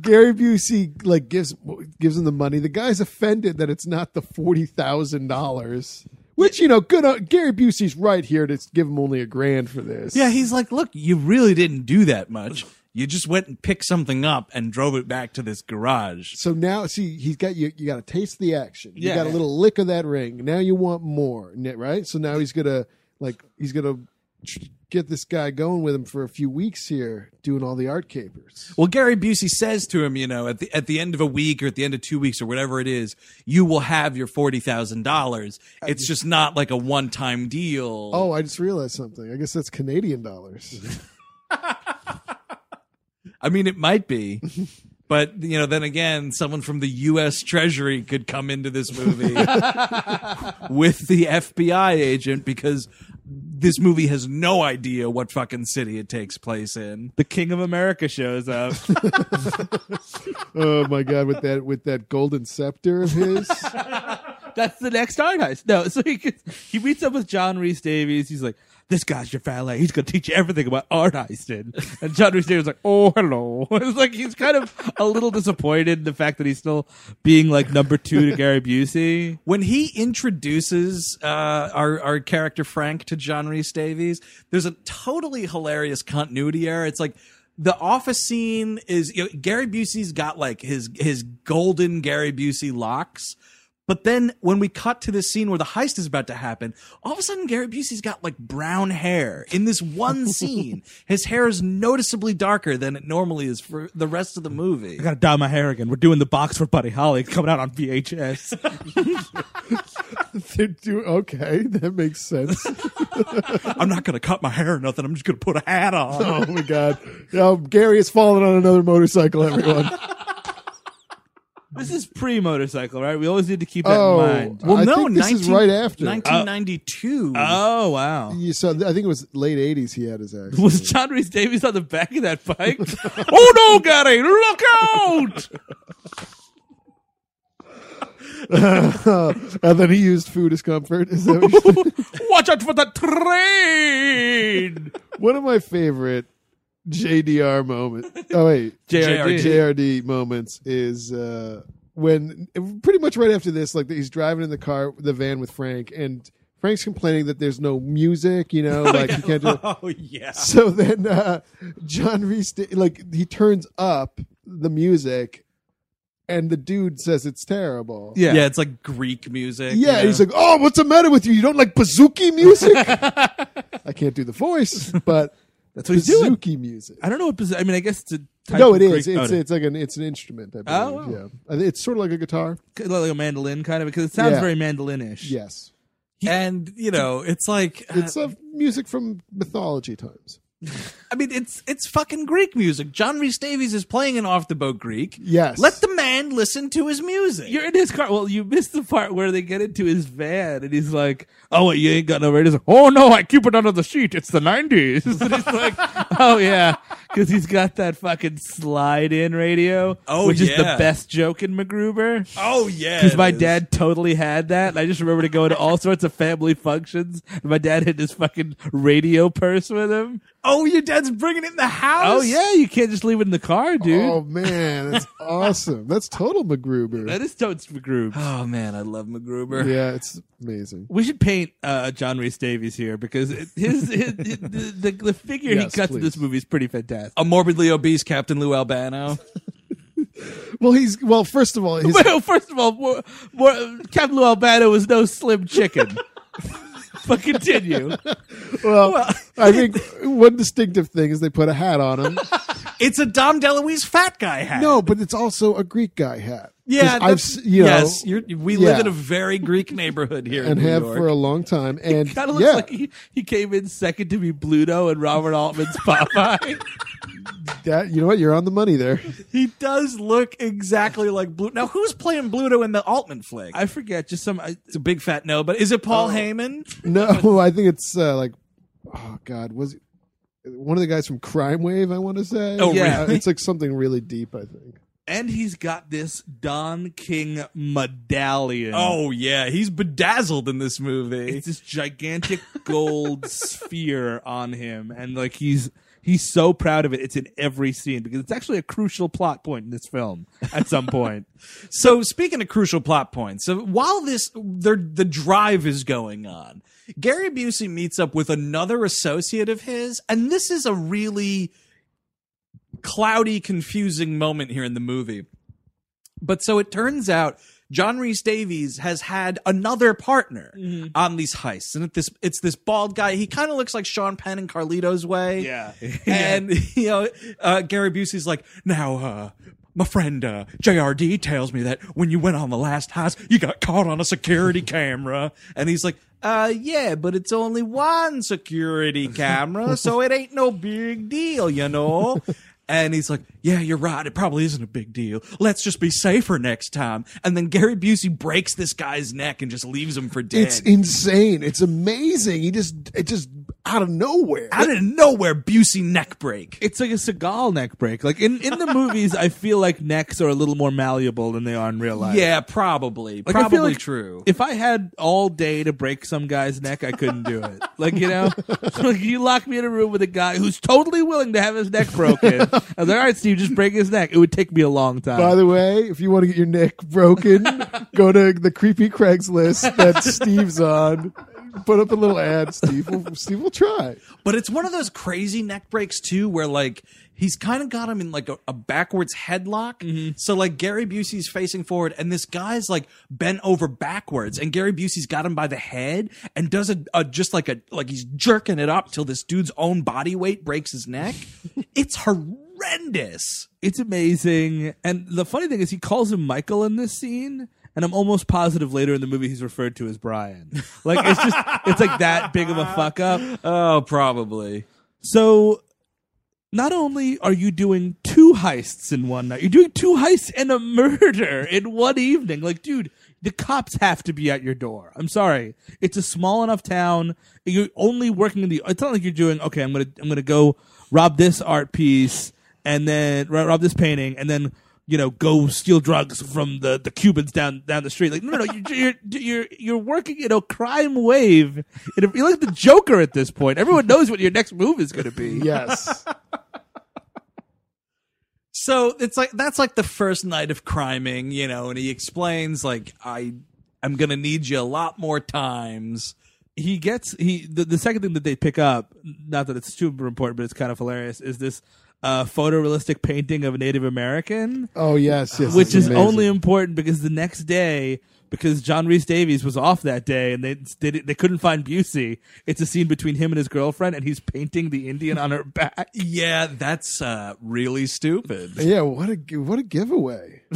Gary Busey like gives gives him the money. The guy's offended that it's not the forty thousand dollars. Which you know, good. On, Gary Busey's right here to give him only a grand for this. Yeah, he's like, look, you really didn't do that much. You just went and picked something up and drove it back to this garage. So now, see, he's got you. You got to taste the action. You Yeah. got a little lick of that ring. Now you want more, n- right? So now he's gonna like he's gonna tr- get this guy going with him for a few weeks here, doing all the art capers. Well, Gary Busey says to him, you know, at the at the end of a week or at the end of two weeks or whatever it is, you will have your forty thousand dollars. It's just not like a one time deal. Oh, I just realized something. I guess that's Canadian dollars. I mean, it might be. But you know, then again, someone from the U.S. Treasury could come into this movie with the FBI agent because this movie has no idea what fucking city it takes place in. The King of America shows up. oh my god, with that with that golden scepter of his. That's the next art heist. No, so he gets, he meets up with John Rhys Davies. He's like, "This guy's your valet. He's gonna teach you everything about art heisting." And John Rhys is like, "Oh, hello." It's like he's kind of a little disappointed in the fact that he's still being like number two to Gary Busey. when he introduces uh, our our character Frank to John Rhys Davies, there's a totally hilarious continuity error. It's like the office scene is you know, Gary Busey's got like his his golden Gary Busey locks. But then when we cut to this scene where the heist is about to happen, all of a sudden Gary Busey's got like brown hair in this one scene. His hair is noticeably darker than it normally is for the rest of the movie. I gotta dye my hair again. We're doing the box for Buddy Holly. It's coming out on VHS. They're do- okay, that makes sense. I'm not going to cut my hair or nothing. I'm just going to put a hat on. Oh my god. Oh, Gary is falling on another motorcycle, everyone. This is pre motorcycle, right? We always need to keep that Oh, in mind. Well, I no, think this is right after. 1992. Uh, oh wow. You saw, I think it was late '80s. He had his accident. Was John Reese Davies on the back of that bike? oh no, Gary! Look out! and then he used food as comfort. Is that what you? Watch out for the train! One of my favorite JDR moment. Oh wait, JRD. JRD moments is uh, when pretty much right after this, like he's driving in the car, the van with Frank, and Frank's complaining that there's no music. You know, like he can't do. Oh yeah. So then uh, John Rhys, like he turns up the music, and the dude says it's terrible. Yeah. Yeah, it's like Greek music. Yeah, you know? he's like, "Oh, what's the matter with you? You don't like bazooki music?" I can't do the voice, but That's what he's doing. bazooki music. I don't know what. posi- I mean, I guess it's a type No, of it is. Greek- It's oh, it's like an it's an instrument. I Oh, believe. wow. Yeah, I think it's sort of like a guitar. like a mandolin kind of because it sounds Yeah. very mandolinish. Yes, and you know, it's like uh, it's of music from mythology times. I mean, it's it's fucking Greek music. John Rhys Davies is playing an off the boat Greek. Yes. Let the man listen to his music. You're in his car. Well, you missed the part where they get into his van and he's like, "Oh, what, you ain't got no radio?" "Oh no, I keep it under the sheet. It's the '90s." and he's like, "Oh yeah," because he's got that fucking slide-in radio, Oh, which is the yeah. best joke in MacGruber. oh yeah, Because it my is. dad totally had that, and I just remember to go to all sorts of family functions. And my dad had this fucking radio purse with him. Oh, your dad's bringing it in the house. Oh yeah, you can't just leave it in the car, dude. Oh man, that's awesome. That's total MacGruber. That is totes MacGruber. Oh man, I love MacGruber. yeah, it's amazing. We should paint uh, John Rhys Davies here because it- his, his, the, the the figure he Yes, cuts in this movie is pretty fantastic. A morbidly obese Captain Lou Albano. Well, he's well. First of all, his, Well, first of all, more, more, Captain Lou Albano was no slim chicken. But continue. well, I think one distinctive thing is they put a hat on him. it's a Dom DeLuise fat guy hat. No, but it's also a Greek guy hat. yeah, I've you know yes, you're, we live in a very Greek neighborhood here and in New have York. for a long time. And Kind of looks yeah, like he, he came in second to be Bluto and Robert Altman's Popeye. That you know what you're on the money there. he does look exactly like Blue. Now, who's playing Bluto in the Altman flick? I forget, just some. I, it's a big fat no, but is it Paul Heyman? No, I think it's uh, like oh god, was it one of the guys from Crime Wave? I want to say. Oh, Yeah. Uh, it's like something really deep. I think. and he's got this Don King medallion. Oh yeah, he's bedazzled in this movie. it's this gigantic gold sphere on him and like he's he's so proud of it it's in every scene because it's actually a crucial plot point in this film at some point So speaking of crucial plot points, so while this the drive is going on, Gary Busey meets up with another associate of his, and this is a really cloudy, confusing moment here in the movie. But so it turns out John Reese Davies has had another partner on these heists, and it this it's this bald guy. He kind of looks like Sean Penn and Carlito's way. yeah And you know, uh, Gary Busey's like, now, uh, my friend uh, JRD tells me that when you went on the last heist, you got caught on a security camera. And he's like, uh, yeah, but it's only one security camera, so it ain't no big deal, you know. And he's like, yeah, you're right. It probably isn't a big deal. Let's just be safer next time. And then Gary Busey breaks this guy's neck and just leaves him for dead. It's insane. It's amazing. He just it just out of nowhere. out of nowhere, Busey neck break. it's like a Seagal neck break. Like in, in the movies, I feel like necks are a little more malleable than they are in real life. Yeah, probably. Like, I probably feel like true. If I had all day to break some guy's neck, I couldn't do it. Like you know, like you lock me in a room with a guy who's totally willing to have his neck broken. I was like, all right, Steve, just break his neck. It would take me a long time. By the way, if you want to get your neck broken, go to the creepy Craigslist that Steve's on. Put up a little ad. Steve will, Steve will try. but it's one of those crazy neck breaks too, where like he's kind of got him in like a, a backwards headlock. Mm-hmm. So like Gary Busey's facing forward, and this guy's like bent over backwards, and Gary Busey's got him by the head and does a, a just like a like he's jerking it up till this dude's own body weight breaks his neck. it's horrendous. It's amazing. And the funny thing is, he calls him Michael in this scene. And I'm almost positive later in the movie he's referred to as Brian. Like it's just it's like that big of a fuck up. Oh, probably. So not only are you doing two heists in one night, you're doing two heists and a murder in one evening. Like, dude, the cops have to be at your door. I'm sorry. It's a small enough town. You're only working in the it's not like you're doing, okay, I'm gonna I'm gonna go rob this art piece and then ro- rob this painting and then you know, go steal drugs from the, the Cubans down down the street. Like, no, no, you're you're you're, you're working in a crime wave. You're like the Joker at this point. Everyone knows what your next move is going to be. Yes. So it's like that's like the first night of criming, you know, and he explains like I I'm gonna need you a lot more times he gets he the, the second thing that they pick up, not that it's super important, but it's kind of hilarious, is this uh, photorealistic painting of a Native American, Oh yes, yes. which is amazing. only important because the next day. Because John Rhys Davies was off that day, and they they, they couldn't find Busey. It's a scene between him and his girlfriend, and he's painting the Indian on her back. Yeah, that's uh, really stupid. Yeah, what a what a giveaway.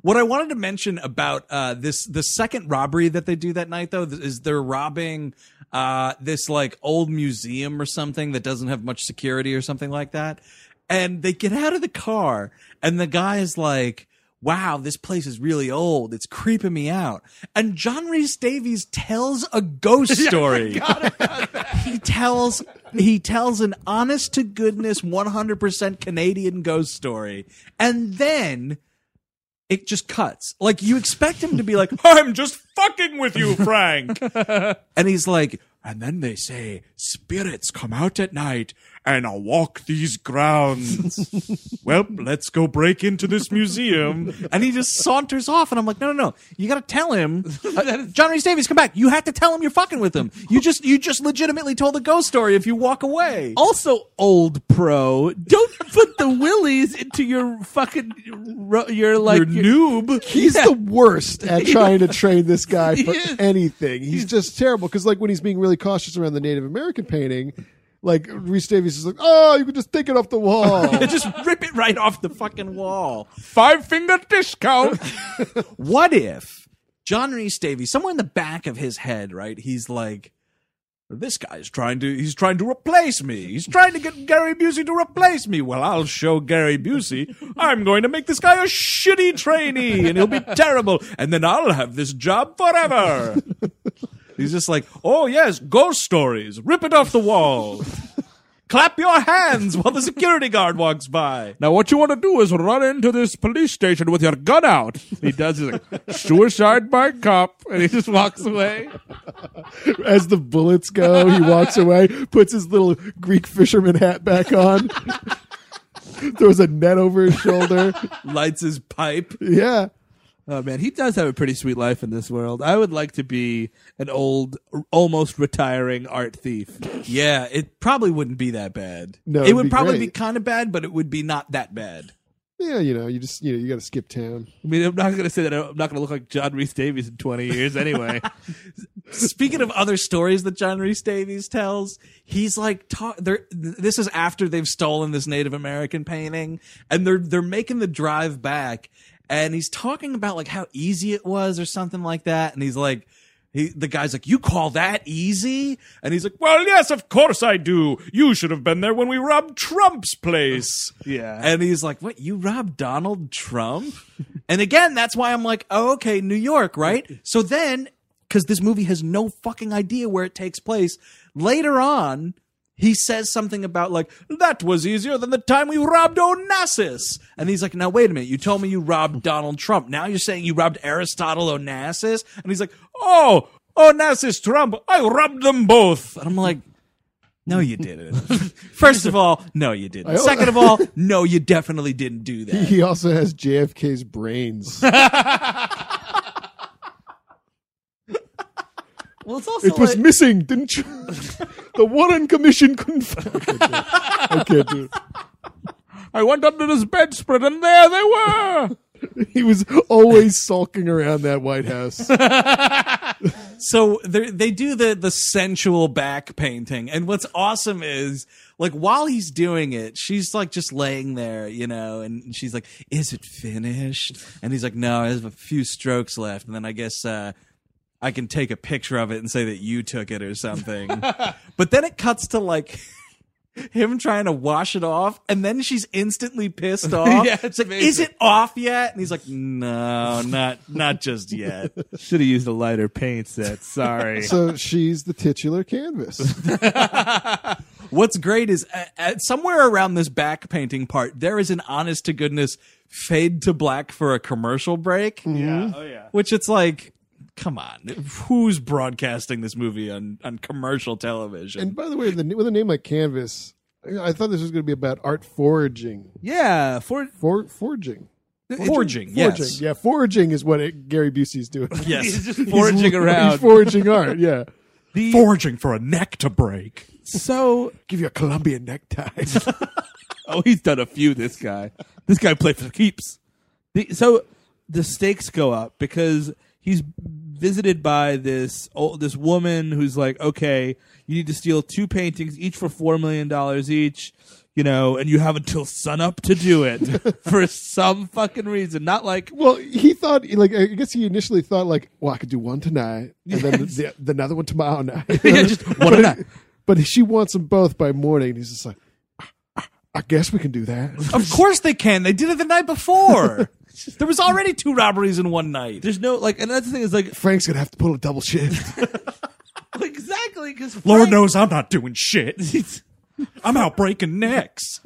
What I wanted to mention about uh, this the second robbery that they do that night though is they're robbing uh, this like old museum or something that doesn't have much security or something like that, and they get out of the car and the guy is like. Wow, this place is really old. It's creeping me out. And John Rhys Davies tells a ghost story. he tells he tells an honest to goodness 100% Canadian ghost story. And then it just cuts. Like you expect him to be like, I'm just fucking with you, Frank. and he's like, and then they say, spirits come out at night and I'll walk these grounds. well, let's go break into this museum. and he just saunters off. And I'm like, no, no, no. You got to tell him, uh, John Rhys Davies, come back. You have to tell him you're fucking with him. You just, you just legitimately told a ghost story if you walk away. Also, old pro, don't put the willies into your fucking ro- your like You're noob. He's the worst at trying to train this guy for anything. He's just terrible because, like, when he's being really cautious around the Native American painting, like Rhys Davies is like, "Oh, you can just take it off the wall." just rip it right off the fucking wall. Five finger discount. What if John Rhys Davies, somewhere in the back of his head, right? He's like, this guy's trying to, he's trying to replace me. He's trying to get Gary Busey to replace me. Well, I'll show Gary Busey. I'm going to make this guy a shitty trainee and he'll be terrible. And then I'll have this job forever. He's just like, oh yes, ghost stories. Rip it off the wall. Clap your hands while the security guard walks by. Now, what you want to do is run into this police station with your gun out. he does he's like suicide by cop, and he just walks away. As the bullets go, he walks away, puts his little Greek fisherman hat back on, throws a net over his shoulder. Lights his pipe. Yeah. Oh man, he does have a pretty sweet life in this world. I would like to be an old, almost retiring art thief. Yeah, it probably wouldn't be that bad. No, it it'd would be probably great. be kind of bad, but it would be not that bad. Yeah, you know, you just you know, you got to skip town. I mean, I'm not going to say that I'm not going to look like John Rhys Davies in 20 years anyway. Speaking of other stories that John Rhys Davies tells, he's like, talk, they're, this is after they've stolen this Native American painting, and they're they're making the drive back, and he's talking about like how easy it was or something like that, and he's like. He, the guy's like, you call that easy? And he's like, Well, yes, of course I do. You should have been there when we robbed Trump's place. yeah. And he's like, "What? You robbed Donald Trump?" and again, that's why I'm like, "Oh, okay, New York, right?" So then, because this movie has no fucking idea where it takes place, later on, he says something about like that was easier than the time we robbed Onassis. And he's like, "Now wait a minute, you told me you robbed Donald Trump. Now you're saying you robbed Aristotle Onassis?" And he's like, Oh, Onassis Trump, I robbed them both. and I'm like. No, you didn't. First of all, no, you didn't. Second of all, no, you definitely didn't do that. He also has JFK's brains. Well, it's also It was like- missing, didn't you? the Warren Commission couldn't. find- I can't do it. I can't do it. I went under his bedspread and there they were. He was always sulking around that White House. so they they do the the sensual back painting, and what's awesome is like while he's doing it, she's like just laying there, you know, and she's like, "Is it finished?" And he's like, "No, I have a few strokes left, and then I guess." uh I can take a picture of it and say that you took it or something. but then it cuts to like him trying to wash it off, and then she's instantly pissed off. Yeah, it's like, amazing. is it off yet? And he's like, no, not not just yet. Should have used a lighter paint set. Sorry. So she's the titular canvas. What's great is uh, uh, somewhere around this back painting part, there is an honest to goodness fade to black for a commercial break. Yeah, oh yeah. Which it's like, come on, who's broadcasting this movie on, on commercial television? and by the way, the, with a name like Canvas, I thought this was going to be about art foraging. yeah, for For, forging. forging, yes. Foraging. Yeah, foraging is what it, Gary Busey's doing. Yes. he's just foraging He's around. foraging art, yeah. The- foraging for a neck to break. So Give you a Colombian necktie. Oh, he's done a few. This guy, this guy played for keeps. The, so the stakes go up because he's visited by this old, this woman who's like, okay, you need to steal two paintings, each for four million dollars each. You know, and you have until sunup to do it for some fucking reason. Not like well, he thought like I guess he initially thought like, well, I could do one tonight and then the, the another one tomorrow night. Yeah, just one but, a. But she wants them both by morning. He's just like, I, I guess we can do that. Of course they can. They did it the night before. There was already two robberies in one night. there's no like, and that's the thing is like Frank's gonna have to pull a double shift. exactly because Lord knows I'm not doing shit. I'm out breaking necks.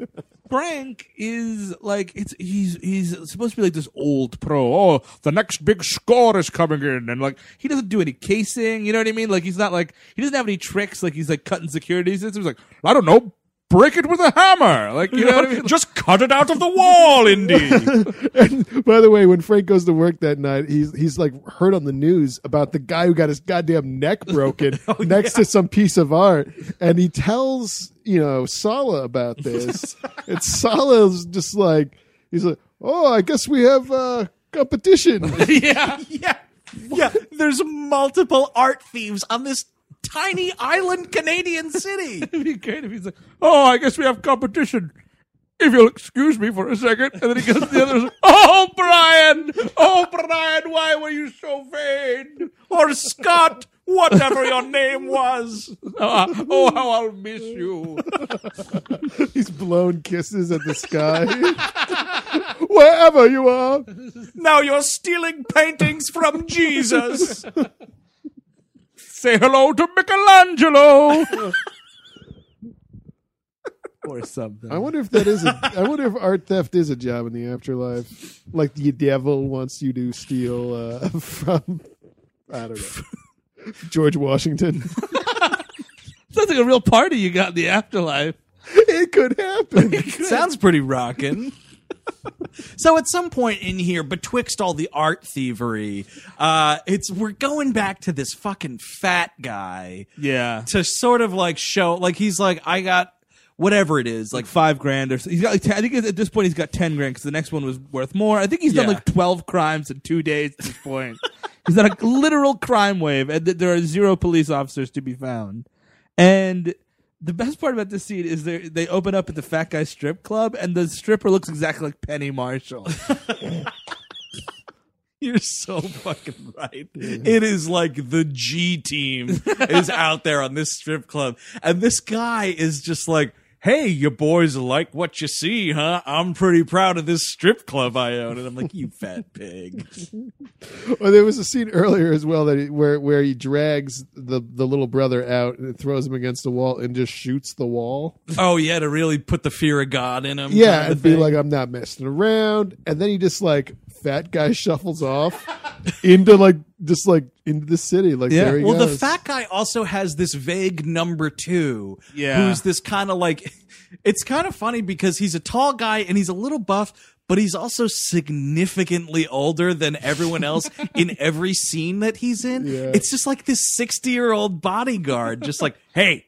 Frank is like it's he's he's supposed to be like this old pro. Oh, the next big score is coming in, and like he doesn't do any casing. You know what I mean? Like he's not like he doesn't have any tricks. Like he's like cutting security systems. Like I don't know, break it with a hammer. Like you know what I mean? Just cut it out of the wall, Indy. and by the way, when Frank goes to work that night, he's he's like heard on the news about the guy who got his goddamn neck broken next to some piece of art, and he tells you know Sallah about this. and Sallah's just like he's like, oh, I guess we have uh, competition. yeah. Yeah. Yeah. There's multiple art thieves on this tiny island Canadian city. It'd be great if he's like, oh, I guess we have competition. If you'll excuse me for a second, and then he goes to the others. Oh, Brian! Oh, Brian! Why were you so vain? or Scott, whatever your name was. Oh, uh, oh, how I'll miss you. He's blown kisses at the sky. Wherever you are. Now you're stealing paintings from Jesus. Say hello to Michelangelo. or something. I wonder if that is a. I wonder if art theft is a job in the afterlife. Like the devil wants you to steal uh, from. I don't know. George Washington. Sounds like a real party you got in the afterlife. it could happen. Sounds pretty rockin'. So at some point in here, betwixt all the art thievery, uh, it's we're going back to this fucking fat guy Yeah. to sort of like show like he's like I got whatever it is like Like five grand or so. He's got like 10, I think at this point he's got 10 grand because the next one was worth more. I think he's done Yeah. like 12 crimes in two days at this point. he's done a literal crime wave and th- there are zero police officers to be found. And the best part about this scene is they they open up at the fat guy strip club and the stripper looks exactly like Penny Marshall. You're so fucking right. It is like the G team is out there on this strip club. And this guy is just like, hey, you boys like what you see, huh? I'm pretty proud of this strip club I own. And I'm like, you fat pig. well, there was a scene earlier as well that he, where where he drags the the little brother out and throws him against the wall and just shoots the wall. Oh, yeah, to really put the fear of God in him. Yeah, and be like, I'm not messing around. And then he just like fat guy shuffles off into like just like into the city. Like Yeah. there he Well, the fat guy also has this vague number two. Yeah. Who's this kind of like, it's kind of funny because he's a tall guy and he's a little buff, but he's also significantly older than everyone else in every scene that he's in. Yeah. It's just like this 60 year old bodyguard, just like, hey,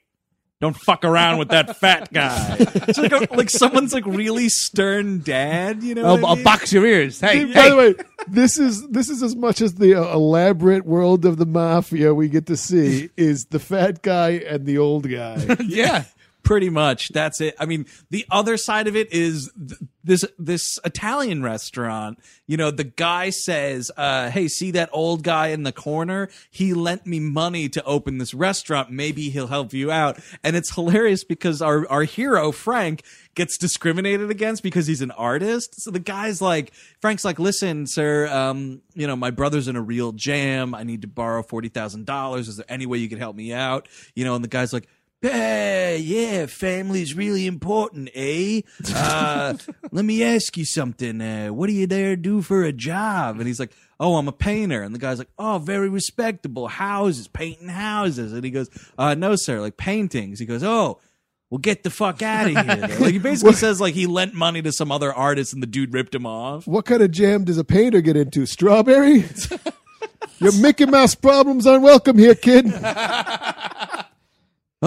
don't fuck around with that fat guy. It's like, a, like someone's like really stern dad, you know? I'll, I I'll mean? box your ears. Hey, By hey. the way, this is this is as much as the uh, elaborate world of the mafia we get to see is the fat guy and the old guy. yeah. pretty much that's it i mean the other side of it is th- this this italian restaurant you know the guy says uh hey see that old guy in the corner? He lent me money to open this restaurant. Maybe he'll help you out. And it's hilarious because our our hero frank gets discriminated against because he's an artist. So the guy's like frank's like listen sir um you know my brother's in a real jam. I need to borrow $40000 is there any way you could help me out? You know and the guy's like Hey, yeah, family's really important, eh? Uh, let me ask you something. Uh, what do you there do for a job? And he's like, Oh, I'm a painter. And the guy's like, Oh, very respectable. Houses, painting houses. And he goes, uh, No, sir, like paintings. He goes, Oh, well, get the fuck out of here. like he basically says like he lent money to some other artist and the dude ripped him off. what kind of jam does a painter get into? Strawberry? Your Mickey Mouse problems aren't welcome here, kid.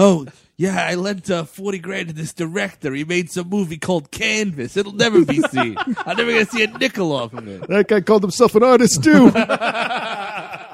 Oh, yeah, I lent uh, 40 grand to this director. He made some movie called Canvas. It'll never be seen. I'm never to see a nickel off of it. That guy called himself an artist too.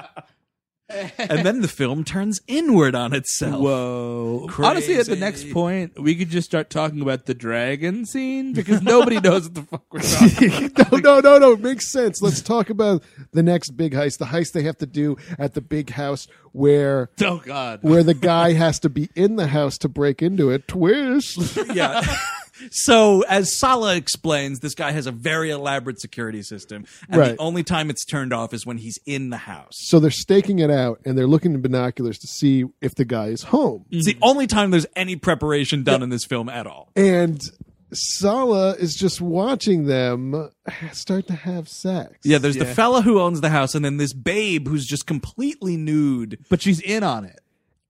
and then the film turns inward on itself. Whoa. Honestly, at the next point, we could just start talking about the dragon scene because nobody knows what the fuck we're talking about. no, no, no, no. It makes sense. Let's talk about the next big heist. The heist they have to do at the big house where Oh, God. where the guy has to be in the house to break into it. Twist. yeah. So, as Sallah explains, this guy has a very elaborate security system, and Right. the only time it's turned off is when he's in the house. So they're staking it out and they're looking in binoculars to see if the guy is home. It's the mm-hmm. only time there's any preparation done in this film at all. And Sallah is just watching them start to have sex. Yeah, there's the fella who owns the house, and then this babe who's just completely nude. But she's in on it.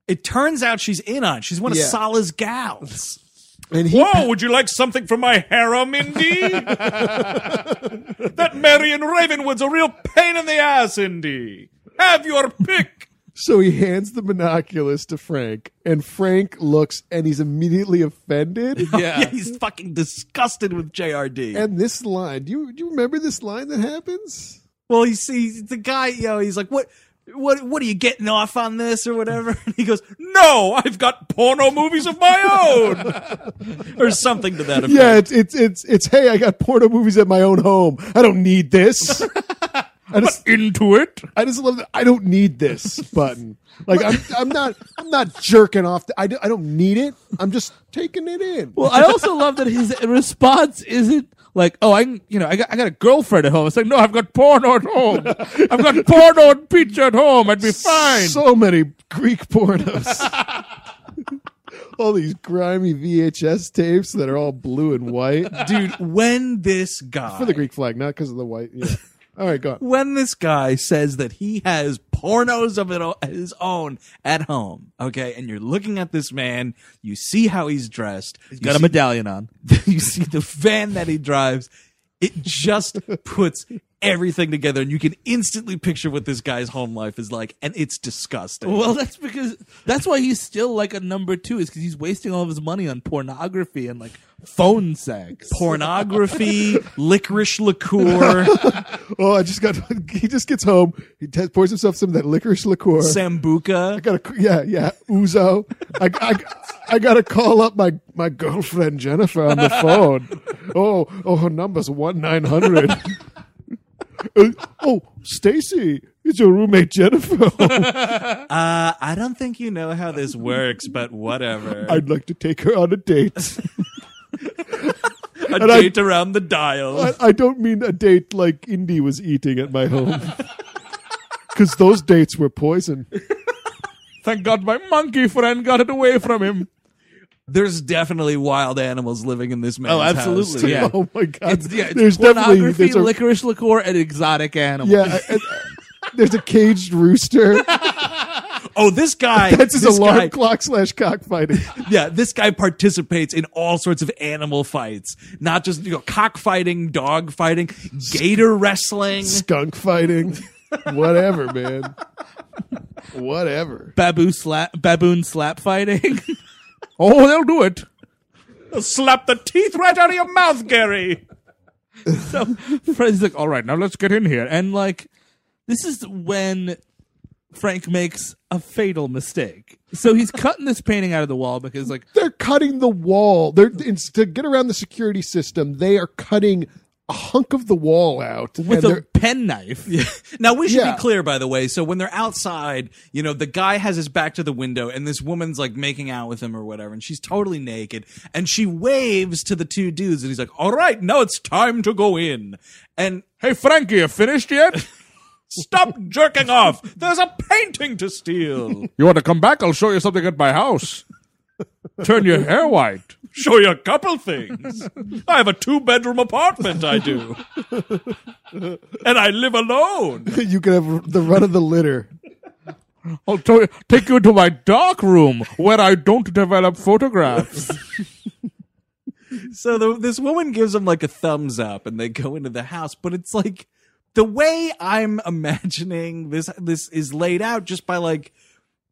It turns out she's in on. it. She's one of Yeah. Sallah's gals. And he Whoa, would you like something from my harem, Indy? that Marion Ravenwood's a real pain in the ass, Indy. Have your pick. so he hands the binoculars to Frank and Frank looks and he's immediately offended. Yeah, he's fucking disgusted with JRD. And this line, do you do you remember this line that happens? well, he sees the guy, you know, he's like, what? What what are you getting off on this or whatever? And he goes, No, I've got porno movies of my own. or something to that effect. Yeah, it's it's it's it's hey, I got porno movies at my own home. I don't need this. I just Into it. I just love that I don't need this button. Like I'm I'm not I'm not jerking off. The, I, do, I don't need it. I'm just taking it in. Well, I also love that his response isn't like, "Oh, I, you know, I got, I got a girlfriend at home." It's like, "No, I've got porno at home. I've got porno and pizza at home. I'd be fine." So many Greek pornos. all these grimy VHS tapes that are all blue and white Dude, when this guy for the Greek flag, not because of the white. Yeah. All right, go on. when this guy says that he has pornos of it o- his own at home, okay, and you're looking at this man, you see how he's dressed, he's got a medallion on. you see the van that he drives. It just puts everything together, and you can instantly picture what this guy's home life is like, and it's disgusting. Well, that's because that's why he's still like a number two is because he's wasting all of his money on pornography and like phone sex. Pornography, licorice liqueur, Oh, I just got. He just gets home. He t- pours himself some of that licorice liqueur. sambuca. I gotta, yeah, yeah, ouzo. I, I, I gotta call up my, my girlfriend Jennifer on the phone. Oh, oh, her number's one nine hundred. Uh, oh, Stacy, it's your roommate Jennifer. Uh, I don't think you know how this works, but whatever. I'd like to take her on a date. a and I- date around the dial. I, I don't mean a date like Indy was eating at my home, because those dates were poison. Thank God my monkey friend got it away from him. There's definitely wild animals living in this oh, man's Oh, absolutely, too. yeah. Oh my god! It's, yeah, it's there's definitely pornography, there's a, licorice liqueur, and exotic animals. yeah. I- I- there's a caged rooster. Oh, this guy. That's his this alarm guy- clock slash cockfighting. Yeah, this guy participates in all sorts of animal fights, not just you know cockfighting, dog fighting, gator wrestling. skunk fighting, whatever, man. Whatever. Baboon slap, baboon slap fighting. oh, they'll do it. Slap the teeth right out of your mouth, Gary. So Fred's like, all right, now let's get in here. And like, this is when Frank makes a fatal mistake. So he's cutting this painting out of the wall because like, They're cutting the wall. They're it's, to get around the security system. They are cutting a hunk of the wall out with a penknife. Now we should Yeah. be clear, by the way. So when they're outside, you know, the guy has his back to the window, and this woman's like making out with him or whatever, and she's totally naked, and she waves to the two dudes, and he's like, "All right, now it's time to go in." And Hey, Frankie, you finished yet? Stop jerking off. There's a painting to steal. You want to come back? I'll show you something at my house. Turn your hair white. Show you a couple things. I have a two bedroom apartment, I do. and I live alone. you can have the run of the litter. I'll to- take you to my dark room where I don't develop photographs. so the, this woman gives him like a thumbs up, and they go into the house, but it's like the way I'm imagining this this is laid out just by like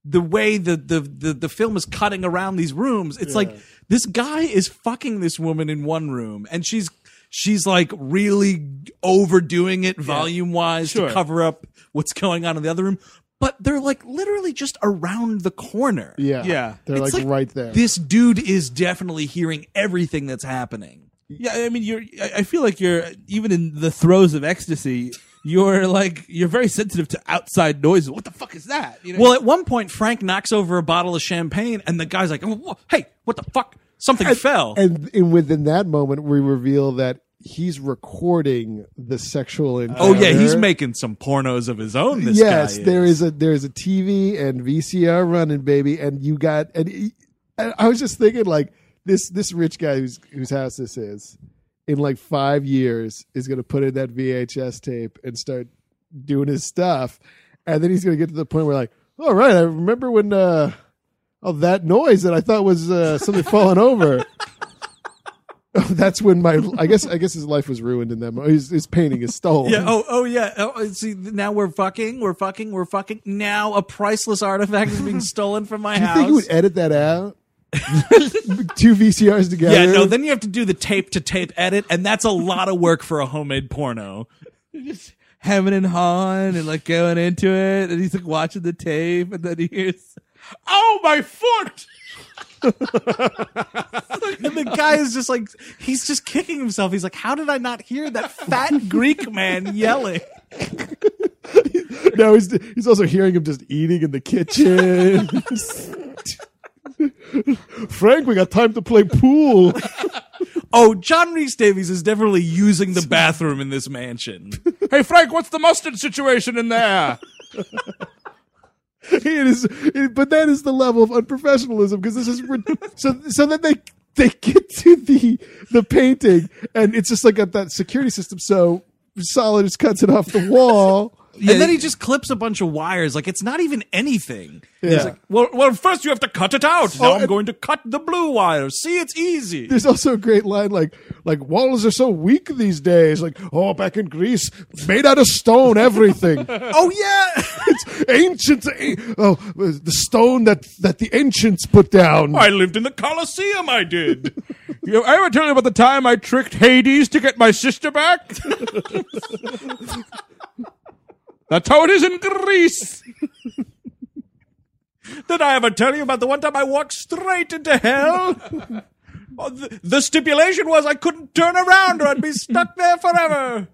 the way the the the, the film is cutting around these rooms. It's like this guy is fucking this woman in one room, and she's she's like really overdoing it volume wise Sure. to cover up what's going on in the other room. But they're like literally just around the corner. Yeah, Yeah. they're It's like, right there. This dude is definitely hearing everything that's happening. Yeah, I mean, you're. I I feel like you're even in the throes of ecstasy. You're like you're very sensitive to outside noises. What the fuck is that? You know? Well, at one point, Frank knocks over a bottle of champagne, and the guy's like, oh, "Hey, what the fuck? Something fell." and, and within that moment, we reveal that he's recording the sexual encounter. oh yeah, he's making some pornos of his own. This yes, guy there is a there is a TV and VCR running, baby, and you got and he- and I was just thinking like this this rich guy whose whose house this is in like five years is going to put in that VHS tape and start doing his stuff, and then he's going to get to the point where like, all right, I remember when uh, oh that noise that I thought was uh, something falling over. Oh, that's when my I guess I guess his life was ruined in that. His, his painting is stolen. Yeah. Oh. Oh. Yeah. Oh, see, now we're fucking. We're fucking. We're fucking. Now a priceless artifact is being stolen from my Do you house. think he would edit that out? Two VCRs together. yeah. No. Then you have to do the tape to tape edit, and that's a lot of work for a homemade porno. just hemming and hawing and like going into it, and he's like watching the tape, and then he hears, "Oh my foot!" And the guy is just like, he's just kicking himself. He's like, how did I not hear that fat Greek man yelling? no, he's he's also hearing him just eating in the kitchen. Frank, we got time to play pool. Oh, John Rhys Davies is definitely using the bathroom in this mansion. Hey Frank, what's the mustard situation in there? it is, it- but that is the level of unprofessionalism because this is so. So then they they get to the the painting and it's just like a, that security system. So Solid just cuts it off the wall. And then he just clips a bunch of wires. Like it's not even anything. Yeah. like, well, well, first you have to cut it out. Oh, now Oh, I'm going to cut the blue wire. See, it's easy. There's also a great line like like walls are so weak these days. Like oh, back in Greece, made out of stone, everything. oh yeah. it's ancient. Eh, oh, the stone that that the ancients put down. I lived in the Colosseum, I did. You I ever tell you about the time I tricked Hades to get my sister back? That's toad is in Greece. Did I ever tell you about the one time I walked straight into hell? Oh, the, the stipulation was I couldn't turn around or I'd be stuck there forever.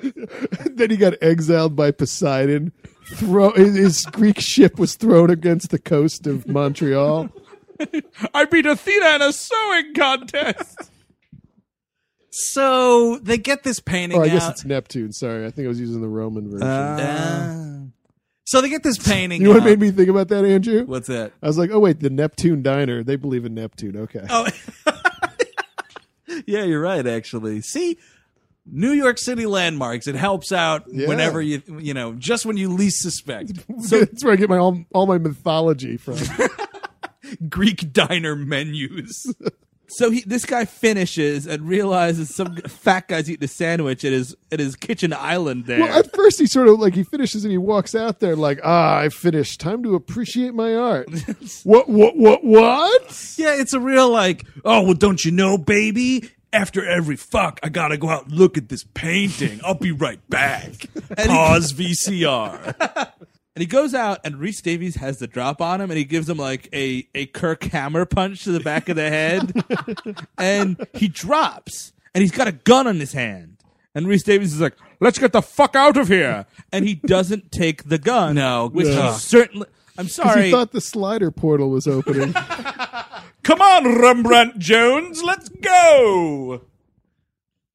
then he got exiled by Poseidon. Throw his Greek ship was thrown against the coast of Montreal. I beat Athena in a sewing contest. So they get this painting Oh, I guess out. it's Neptune. Sorry, I think I was using the Roman version. Ah. so they get this painting. you know what out. made me think about that, Andrew? What's that? I was like, oh wait, the Neptune Diner. They believe in Neptune. Okay. Oh, yeah, you're right. Actually, see, New York City landmarks. It helps out Yeah. whenever you, you know, just when you least suspect. So that's where I get my all, all my mythology from. Greek diner menus. So he, this guy finishes and realizes some fat guy's eating a sandwich at his at his kitchen island there. well, at first he sort of like he finishes and he walks out there like, ah, I finished. Time to appreciate my art. what? What? What? What? yeah, it's a real like. Oh well, don't you know, baby? After every fuck, I gotta go out and look at this painting. I'll be right back. Pause VCR. And he goes out, and Rhys Davies has the drop on him, and he gives him like a, a Kirk Hammer punch to the back of the head, and he drops, and he's got a gun in his hand. And Rhys Davies is like, "Let's get the fuck out of here!" And he doesn't take the gun. No, which no. he certainly. I'm sorry. he thought the slider portal was opening. Come on, Rembrandt Jones, let's go.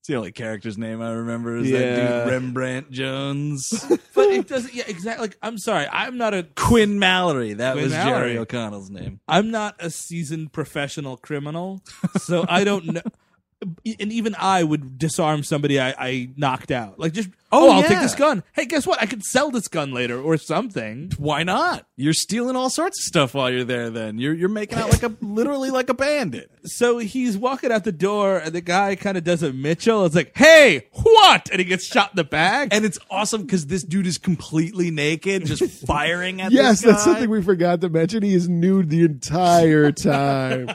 It's the only character's name I remember is Yeah. that dude Rembrandt Jones. but it doesn't. Yeah, exactly. Like, I'm sorry. I'm not a Quinn Mallory. That Quinn was Jerry O'Connell's name. I'm not a seasoned professional criminal, so I don't know. and even I would disarm somebody I, I knocked out. Like just Oh, oh, I'll take this gun. Hey, guess what? I could sell this gun later or something. Why not? You're stealing all sorts of stuff while you're there. Then you're you're making out like a literally like a bandit. So he's walking out the door, and the guy kind of does a Mitchell. It's like, "Hey, what?" And he gets shot in the back. And it's awesome because this dude is completely naked, just firing at Yes, this that's something we forgot to mention. He is nude the entire time.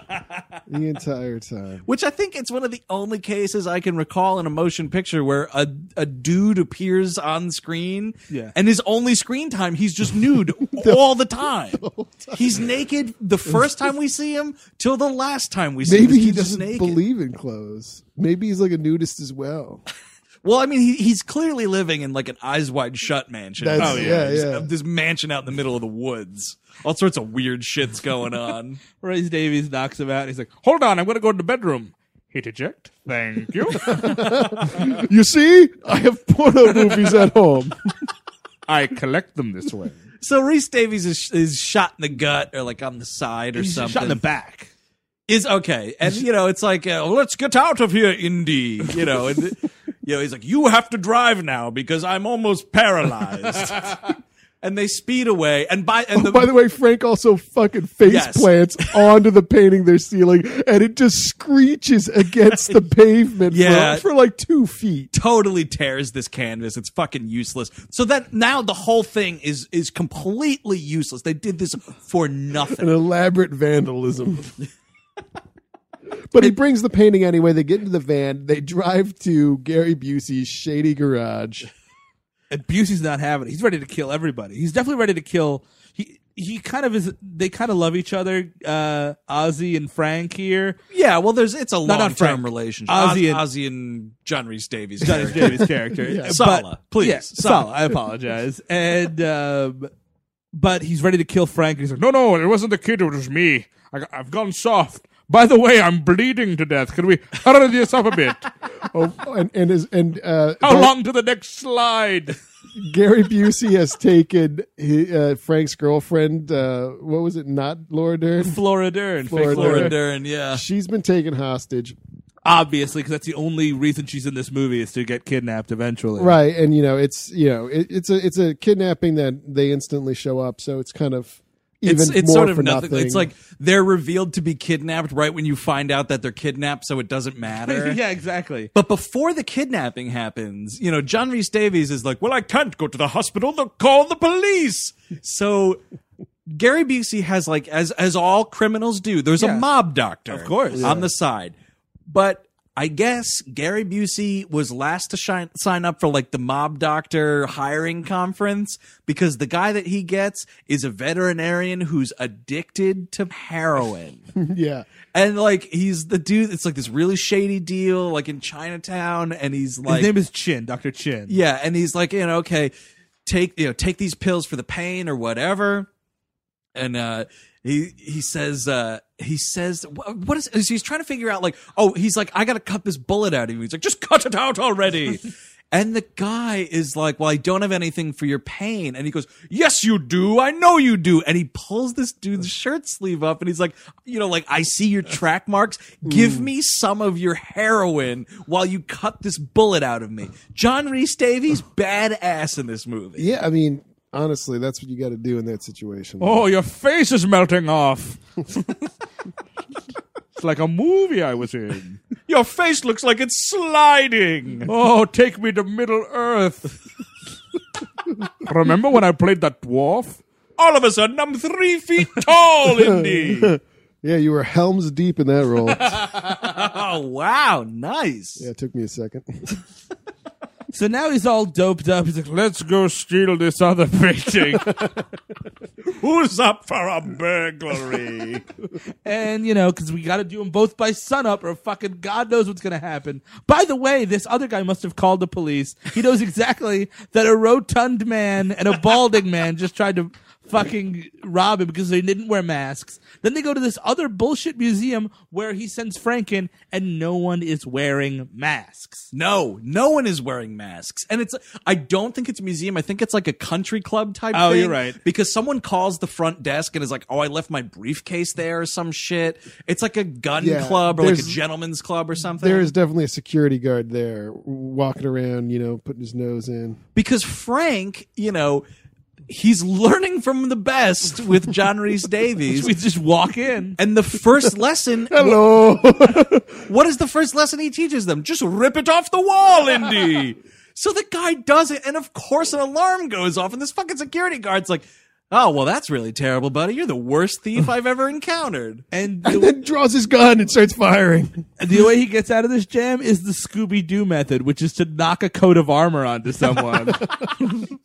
the entire time. Which I think it's one of the only cases I can recall in a motion picture where a a dude appears on screen, Yeah. and his only screen time he's just nude all the time. He's naked the first time we see him till the last time we see him. Maybe he doesn't naked. believe in clothes. Maybe he's like a nudist as well. Well, I mean, he, he's clearly living in like an eyes wide shut mansion. That's- oh yeah, Just, yeah. uh, This mansion out in the middle of the woods. All sorts of weird shits going on. Royce Davies knocks him out. He's like, "Hold on, I'm going to go to the bedroom." Hit eject. Thank you. You see, I have porno movies at home. I collect them this way. so Rhys Davies is, is shot in the gut or like on the side or He's something. shot in the back. is okay, and you know it's like, uh, let's get out of here, Indy. You know, and you know he's like, you have to drive now because I'm almost paralyzed. And they speed away, and by and oh, the, By the way, Frank also fucking face Yes. plants onto the painting they're stealing, and it just screeches against the pavement Yeah. for, for like two feet. totally tears this canvas. It's fucking useless. So that now the whole thing is is completely useless. They did this for nothing. An elaborate vandalism. But he brings the painting anyway. They get into the van. They drive to Gary Busey's shady garage. And Busey's not having it. He's ready to kill everybody. He's definitely ready to kill. He he kind of is. They kind of love each other. Uh, Ozzy and Frank here. Yeah, well, there's it's a not long term Frank. relationship. Ozzy and- Ozzy and John Rhys Davies. Johnny character. Davis character. But- Sallah, please, Yeah, Sallah. Sallah. I apologize. And um, but he's ready to kill Frank. He's like, no, no, it wasn't the kid. It was me. I, I've gone soft. By the way, I'm bleeding to death. Can we hurry this up a bit? Oh, and and is and uh, How Gar- long to the next slide? Gary Busey has taken he, uh, Frank's girlfriend. Uh, what was it? Not Laura Dern. Flora Dern. fake Flora Laura Dern. Dern, yeah. She's been taken hostage. Obviously, because that's the only reason she's in this movie is to get kidnapped eventually. Right, and you know it's you know it, it's a it's a kidnapping that they instantly show up, so it's kind of even It's, it's sort of nothing. nothing. It's like they're revealed to be kidnapped right when you find out that they're kidnapped, so it doesn't matter. yeah, exactly. But before the kidnapping happens, you know, John Rhys Davies is like, "Well, I can't go to the hospital. They'll call the police." So Gary Busey has like, as as all criminals do, there's Yeah. a mob doctor, Of course. on the side. But I guess Gary Busey was last to shine, sign up for like the mob doctor hiring conference because the guy that he gets is a veterinarian who's addicted to heroin. yeah, And like he's the dude. It's like this really shady deal, like in Chinatown, and he's like, His name is Chin, Doctor Chin. yeah, and he's like, you know, okay, take you know, take these pills for the pain or whatever. And uh, he he says uh, he says wh- what is he's trying to figure out like oh he's like I got to cut this bullet out of you. He's like just cut it out already. And the guy is like, "Well, I don't have anything for your pain." And he goes, "Yes, you do. I know you do." And he pulls this dude's shirt sleeve up, and he's like, "You know, like I see your track marks. Give me some of your heroin while you cut this bullet out of me." John Rhys Davies, badass in this movie. yeah. I mean, honestly, that's what you got to do in that situation. Oh, your face is melting off. it's like a movie I was in. Your face looks like it's sliding. Oh, take me to Middle Earth. Remember when I played that dwarf? All of a sudden, I'm three feet tall, Indy. yeah, you were helms deep in that role. oh wow, nice. yeah, it took me a second. So now he's all doped up. He's like, let's go steal this other painting. Who's up for a burglary? and, you know, because we got to do them both by sunup or fucking God knows what's going to happen. By the way, this other guy must have called the police. He knows exactly that a rotund man and a balding man just tried to fucking rob him because they didn't wear masks. Then they go to this other bullshit museum where he sends Frank in, and no one is wearing masks. No, no one is wearing masks. And it's I don't think it's a museum. I think it's like a country club type Oh, thing. you're right. Because someone calls the front desk and is like, "Oh, I left my briefcase there or some shit." It's like a gun Yeah, club or like a gentleman's club or something. There is definitely a security guard there walking around, you know, putting his nose in. because Frank, you know, he's learning from the best with John Rhys Davies. We just walk in. And the first lesson, Hello. what is the first lesson he teaches them? Just rip it off the wall, Indy. so the guy does it, and of course an alarm goes off, and this fucking security guard's like, "Oh, well, that's really terrible, buddy. You're the worst thief I've ever encountered." And and then draws his gun and starts firing. the way he gets out of this jam is the Scooby Doo method, which is to knock a coat of armor onto someone.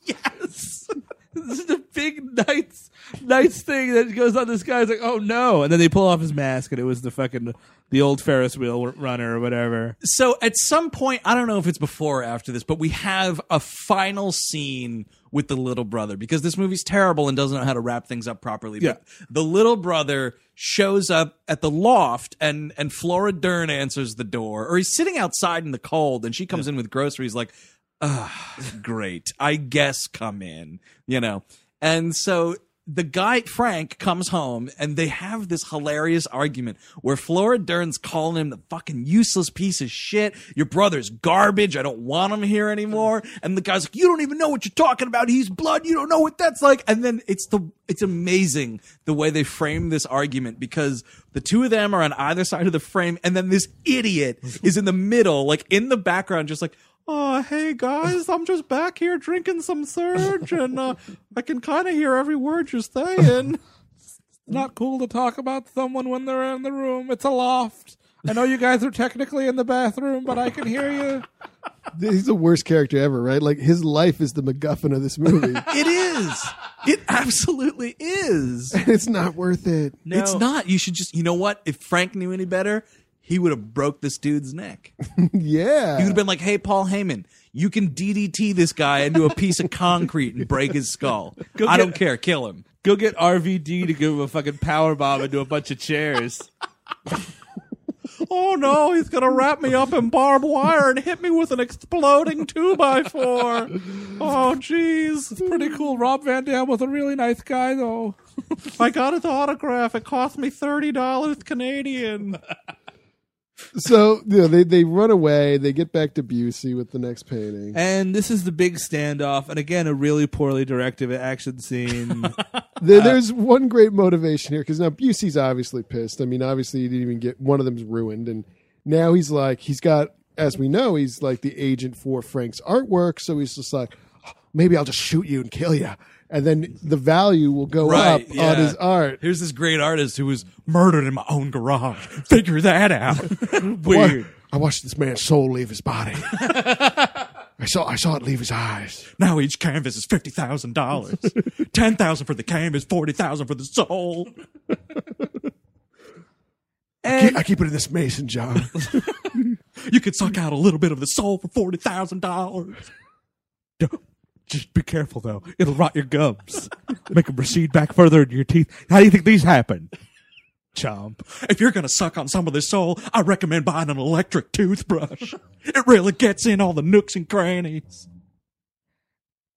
Yes. This is a big nice nice thing that goes on. This guy's like oh no. And then they pull off his mask and it was the fucking the old ferris wheel runner or whatever. So at some point, I don't know if it's before or after this, but we have a final scene with the little brother because this movie's terrible and doesn't know how to wrap things up properly. But the little brother shows up at the loft and and Flora Dern answers the door, or he's sitting outside in the cold, and she comes in with groceries like, great. I guess come in, you know. And so the guy Frank comes home and they have this hilarious argument where Flora Dern's calling him the fucking useless piece of shit. Your brother's garbage. I don't want him here anymore. And the guy's like, you don't even know what you're talking about. He's blood. You don't know what that's like. And then it's the it's amazing the way they frame this argument because the two of them are on either side of the frame, and then this idiot is in the middle, like in the background, just like oh hey guys i'm just back here drinking some surge and uh, i can kind of hear every word you're saying. It's not cool to talk about someone when they're in the room. It's a loft. I know you guys are technically in the bathroom but i can hear you. He's the worst character ever, right? Like his life is the MacGuffin of this movie. it is. It absolutely is. It's not worth it. no. it's not. You should just you know what? If frank knew any better he would have broke this dude's neck Yeah. he would have been like hey paul heyman you can ddt this guy into a piece of concrete and break his skull Go i get- don't care kill him go get rvd to give him a fucking power bomb into a bunch of chairs Oh no, he's gonna wrap me up in barbed wire and hit me with an exploding two by four. Oh jeez. it's pretty cool rob van dam was a really nice guy though I got his autograph. It cost me thirty dollars Canadian. So you know, they they run away. They get back to Busey with the next painting. and this is the big standoff and again a really poorly directed action scene There, there's one great motivation here because now Busey's obviously pissed. I mean, obviously he didn't even get one of them's ruined, and now he's like he's got, as we know, he's like the agent for Frank's artwork. So he's just like, "Oh, maybe I'll just shoot you and kill you, and then the value will go Right, up yeah. on his art. Here's this great artist who was Murdered in my own garage. Figure that out. Weird. I watched this man's soul leave his body. I saw I saw it leave his eyes. Now each canvas is fifty thousand dollars. Ten thousand for the canvas, forty thousand for the soul. and I keep it in this mason jar. You could suck out a little bit of the soul for forty thousand dollars. Just be careful though; it'll rot your gums, make them recede back further into your teeth. How do you think these happen? Chomp. If you're gonna suck on some of this soul, I recommend buying an electric toothbrush. It really gets in all the nooks and crannies.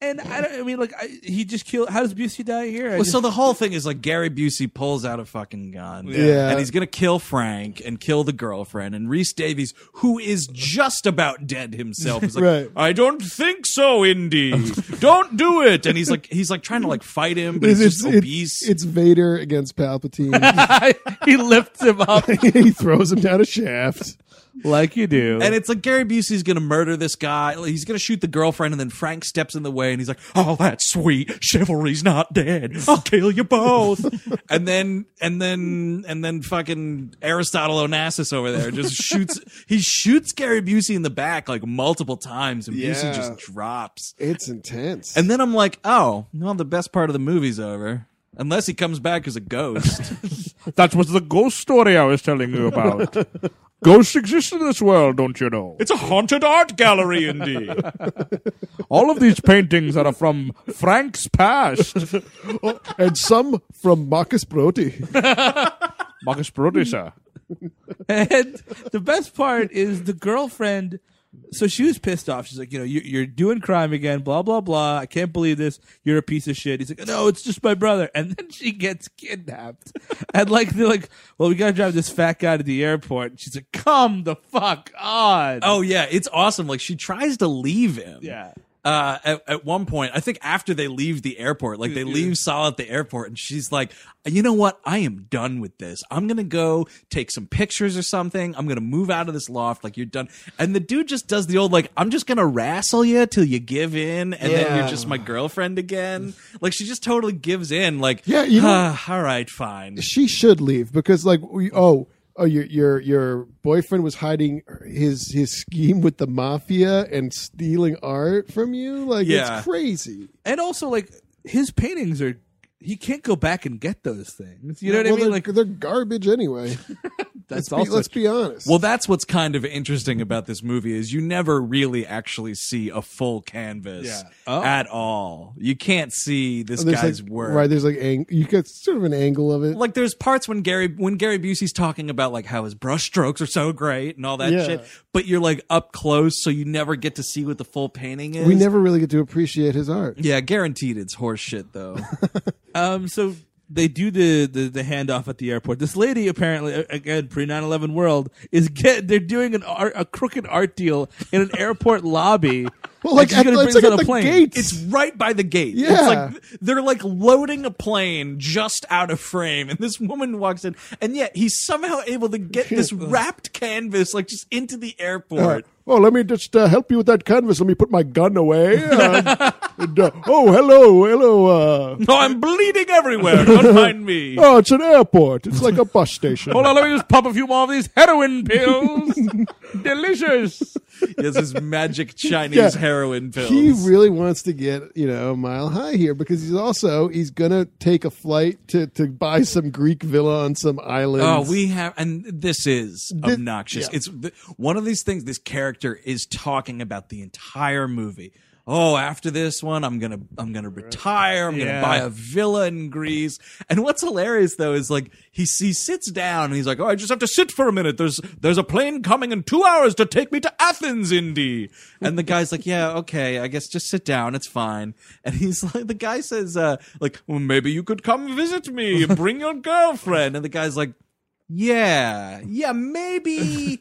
And I, don't, I mean, like, I, he just killed. How does Busey die here? I Well, just- so the whole thing is like Gary Busey pulls out a fucking gun. Yeah. And he's going to kill Frank and kill the girlfriend. And Rhys Davies, who is just about dead himself, is like, Right. I don't think so, Indy. don't do it. And he's like, he's like trying to like fight him, but he's It's, just it's, obese. it's Vader against Palpatine. he lifts him up he throws him down a shaft. Like you do. and it's like Gary Busey's going to murder this guy. He's going to shoot the girlfriend, and then Frank steps in the way, and he's like, Oh, that's sweet. Chivalry's not dead. I'll kill you both. and then and then and then fucking Aristotle Onassis over there just shoots. he shoots Gary Busey in the back like multiple times, and Busey just drops. It's intense. And then I'm like, oh, well, the best part of the movie's over. Unless he comes back as a ghost. That was the ghost story I was telling you about. Ghosts exist in this world, don't you know? it's a haunted art gallery, indeed. All of these paintings are from Frank's past. Oh, and some from Marcus Brody. Marcus Brody, sir. And the best part is the girlfriend. So she was pissed off. She's like, you know, you, you're doing crime again, blah, blah, blah. I can't believe this. You're a piece of shit. He's like, no, it's just my brother. And then she gets kidnapped. and like, they're like, well, we got to drive this fat guy to the airport. And she's like, come the fuck on. oh yeah, it's awesome. Like she tries to leave him. yeah. Uh, at, at one point, I think after they leave the airport, like they leave Saul at the airport, and she's like, "You know what? I am done with this. I'm gonna go take some pictures or something. I'm gonna move out of this loft. Like you're done." And the dude just does the old like, "I'm just gonna wrestle you till you give in, and then you're just my girlfriend again." Like she just totally gives in. Like, Yeah, you know- "Ah, all right, fine. she should leave because like we, oh oh your your your boyfriend was hiding his his scheme with the mafia and stealing art from you like Yeah. it's crazy And also, like, his paintings are, he can't go back and get those things. You know what I mean? they're, Like, they're garbage anyway that's let's, be, also let's be honest Well, that's what's kind of interesting about this movie is you never really actually see a full canvas Yeah. Oh. at all. You can't see this there's guy's like, work. right there's like ang- you get sort of an angle of it like there's parts when Gary when Gary Busey's talking about like how his brush strokes are so great and all that Yeah. shit, but you're like up close, so you never get to see what the full painting is. we never really get to appreciate his art Yeah, guaranteed it's horse shit though. Um, so they do the, the the handoff at the airport. This lady apparently, again, pre 9-11 world, is get they're doing an art, a crooked art deal in an airport lobby. well like and at, it's like at the a plane. gates It's right by the gate. Yeah. It's like they're like loading a plane just out of frame, and this woman walks in, and yet he's somehow able to get this wrapped canvas like just into the airport. Oh, let me just uh, help you with that canvas. Let me put my gun away. Uh, and, uh, oh, hello, hello. Uh, Oh, I'm bleeding everywhere. Don't mind me. oh, it's an airport. It's like a bus station. Hold on, let me just pop a few more of these heroin pills. Delicious. Yes, his magic Chinese Yeah. heroin pills. He really wants to get you know a mile high here because he's also he's gonna take a flight to to buy some Greek villa on some island. Oh, we have, and this is This- obnoxious. yeah. It's th- one of these things. This character is talking about the entire movie. Oh, after this one, I'm gonna, I'm gonna retire. I'm Yeah. gonna buy a villa in Greece. And what's hilarious though is like he he sits down and he's like, "Oh, I just have to sit for a minute. There's there's a plane coming in two hours to take me to Athens, Indy." And the guy's like, "Yeah, okay, I guess just sit down. It's fine." And he's like, the guy says, uh, "Like, well, maybe you could come visit me. Bring your girlfriend." And the guy's like. Yeah, yeah, maybe,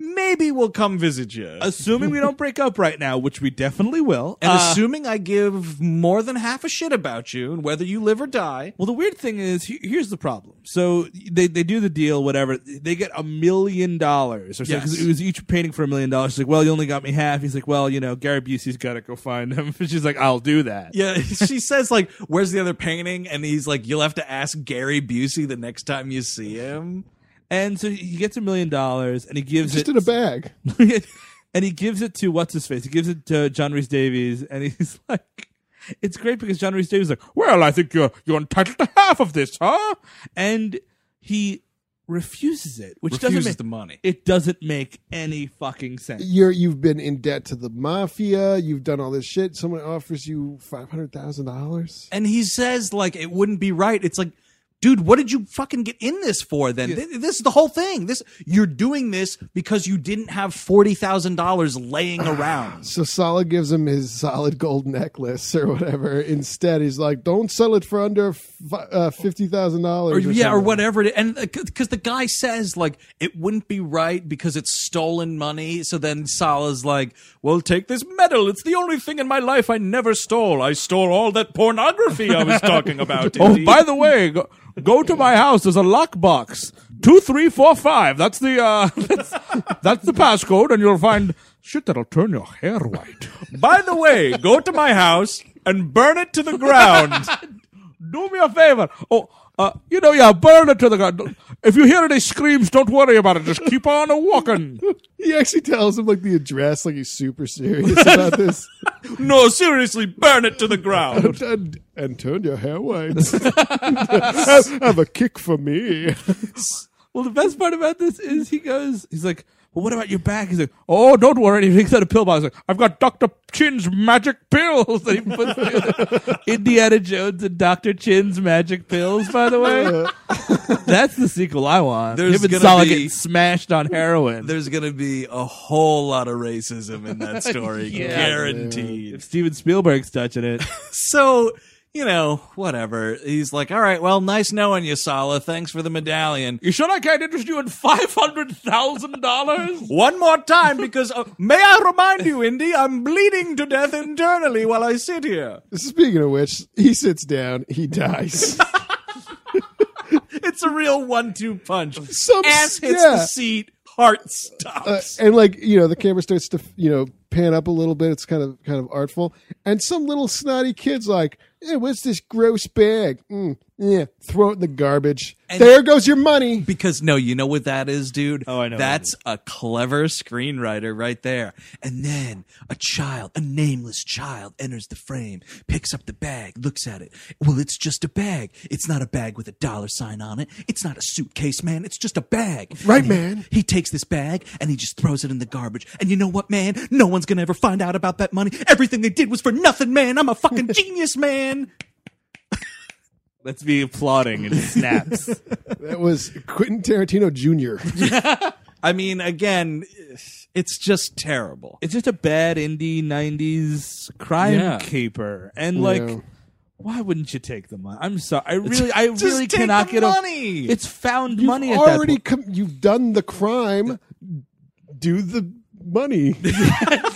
maybe we'll come visit you. Assuming we don't break up right now, which we definitely will. and Uh, assuming I give more than half a shit about you and whether you live or die. Well, the weird thing is, he- here's the problem. So they, they do the deal, whatever. They get a million dollars, or so. 'cause Yes. it was each painting for a million dollars. She's like, "Well, you only got me half." He's like, "Well, you know, Gary Busey's got to go find him." She's like, "I'll do that." Yeah, she says like, "Where's the other painting?" And he's like, "You'll have to ask Gary Busey the next time you see him." And so he gets a million dollars, and he gives just it in a bag. and he gives it to what's his face. He gives it to John Rhys Davies, and he's like, "It's great because John Rhys Davies is like, Well, I think you're you're entitled to half of this, huh? and he refuses it, which Refuses doesn't make the money. It doesn't make any fucking sense. You're you've been in debt to the mafia. You've done all this shit. Someone offers you five hundred thousand dollars. And he says like it wouldn't be right. It's like, dude, what did you fucking get in this for? Then Th- this is the whole thing. This you're doing this because you didn't have forty thousand dollars laying around. So Sallah gives him his solid gold necklace or whatever. Instead, he's like, "Don't sell it for under uh, fifty thousand or, dollars." yeah, or whatever. It, and because the guy says like it wouldn't be right because it's stolen money. So then Sallah's like, "Well, take this medal. It's the only thing in my life I never stole. I stole all that pornography I was talking about." Oh, by the way, go, go to my house. There's a lockbox. Two, three, four, five. That's the uh, that's, that's the passcode, and you'll find shit that'll turn your hair white. by the way, go to my house and burn it to the ground. Do me a favor. Oh, Uh, you know, yeah, burn it to the ground. If you hear any screams, don't worry about it. Just keep on walking. He actually tells him like the address, like he's super serious about this. No, seriously, burn it to the ground. and, and turn your hair white. have, have a kick for me. Well, the best part about this is he goes, he's like, well, what about your back? He's like, oh, don't worry. He takes out a pill box. He's like, I've got Dr. Chin's magic pills. And he puts Indiana Jones and Dr. Chin's magic pills, by the way. That's the sequel I want. There's Him and be- getting smashed on heroin. There's gonna be a whole lot of racism in that story, Yeah. guaranteed. if Steven Spielberg's touching it. So, you know, whatever. He's like, all right, well, nice knowing you, Sallah. Thanks for the medallion. You sure I can't interest you in $500,000? One more time, because uh, may I remind you, Indy, I'm bleeding to death internally while I sit here. Speaking of which, he sits down, he dies. It's a real one-two punch. Some Ass hits yeah. the seat, heart Uh, stops. and like you know, the camera starts to you know pan up a little bit. It's kind of kind of artful. And some little snotty kid's like, "Hey, what's this gross bag? Mm, yeah, throw it in the garbage. And- there goes your money." Because no, you know what that is, dude? Oh, I know That's a clever screenwriter right there. And then a child, a nameless child, enters the frame, picks up the bag, looks at it. Well, it's just a bag. It's not a bag with a dollar sign on it. It's not a suitcase, man. It's just a bag. Right, And he- man. He takes this bag and he just throws it in the garbage. And you know what, man? No one's gonna ever find out about that money. Everything they did was for nothing, man. I'm a fucking genius, man. Let's be applauding and snaps. That was Quentin Tarantino Jr. I mean, again, it's just terrible. it's just a bad indie 90s crime Yeah. caper. And like, Yeah. why wouldn't you take the money? I'm sorry. I really, I Just really take cannot the get a- money. It's found You've money at already that point. com- you've done the crime. Do the money. But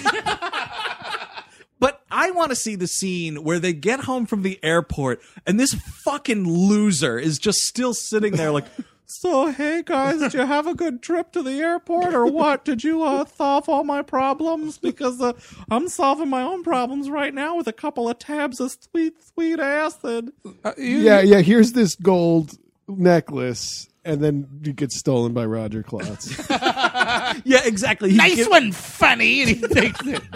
I want to see the scene where they get home from the airport and this fucking loser is just still sitting there like, So, hey guys, did you have a good trip to the airport or what? Did you uh, solve all my problems? Because uh, I'm solving my own problems right now with a couple of tabs of sweet, sweet acid. yeah, yeah. Here's this gold necklace, and then it gets stolen by Roger Klotz. Yeah, exactly. He Nice give- one, funny. And he takes it.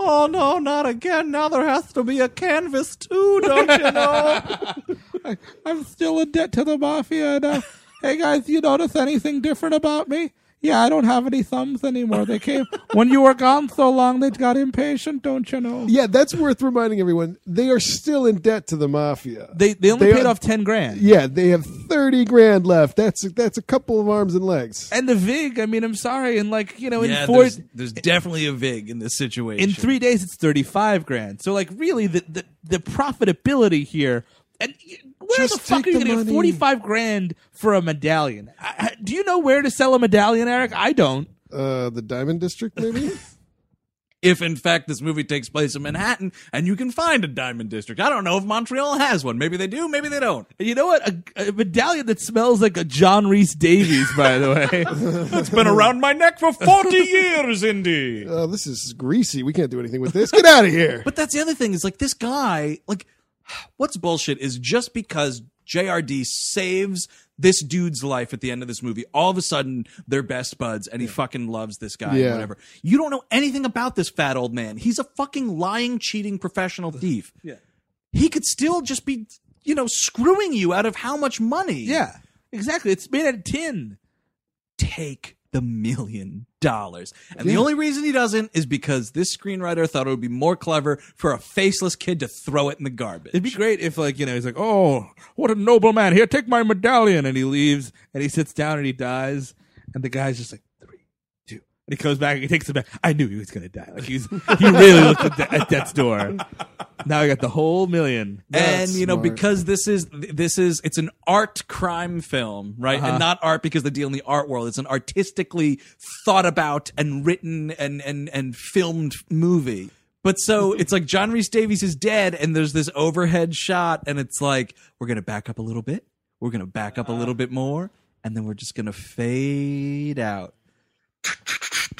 Oh no, not again. Now there has to be a canvas too, don't you know? I'm still in debt to the mafia. And, uh, hey guys, you notice anything different about me? Yeah, I don't have any thumbs anymore. They came when you were gone so long. They got impatient, don't you know? yeah, that's worth reminding everyone. They are still in debt to the mafia. They they only They paid are- off ten grand. Yeah, they have thirty grand left. That's that's a couple of arms and legs. And the vig, I mean, I'm sorry, and like you know, in yeah, four, there's, there's definitely a vig in this situation. in three days, it's thirty five grand. So like, really, the the, the profitability here, and where Just the fuck are you the going to get forty five grand for a medallion? I, I- do you know where to sell a medallion, Eric? I don't. Uh, the Diamond District, maybe. if in fact this movie takes place in Manhattan and you can find a diamond district. I don't know if Montreal has one. Maybe they do, maybe they don't. You know what? A, a medallion that smells like a John Rhys Davies, by the way. It's been around my neck for 40 years, Indy. oh, this is greasy. We can't do anything with this. Get out of here. But that's the other thing is like this guy, like what's bullshit is just because JRD saves this dude's life at the end of this movie, all of a sudden they're best buds and he fucking loves this guy Yeah. whatever. You don't know anything about this fat old man. He's a fucking lying, cheating professional thief. Yeah. He could still just be, you know, screwing you out of how much money. yeah, exactly. It's made out of tin. take the million dollars. And the only reason he doesn't is because this screenwriter thought it would be more clever for a faceless kid to throw it in the garbage. It'd be great if, like, you know, he's like, "Oh, what a noble man! Here, take my medallion," and he leaves, and he sits down and he dies, and the guy's just like, and he comes back and he takes it back. I knew he was gonna die. Like he's he really looked at, de- at death's door. Now I got the whole million. and That's you know smart. because this is this is it's an art crime film right and uh-huh. not art because they deal in the art world it's an artistically thought about and written and and and filmed movie but so it's like john rhys davies is dead and there's this overhead shot and it's like we're gonna back up a little bit we're gonna back up a little bit more and then we're just gonna fade out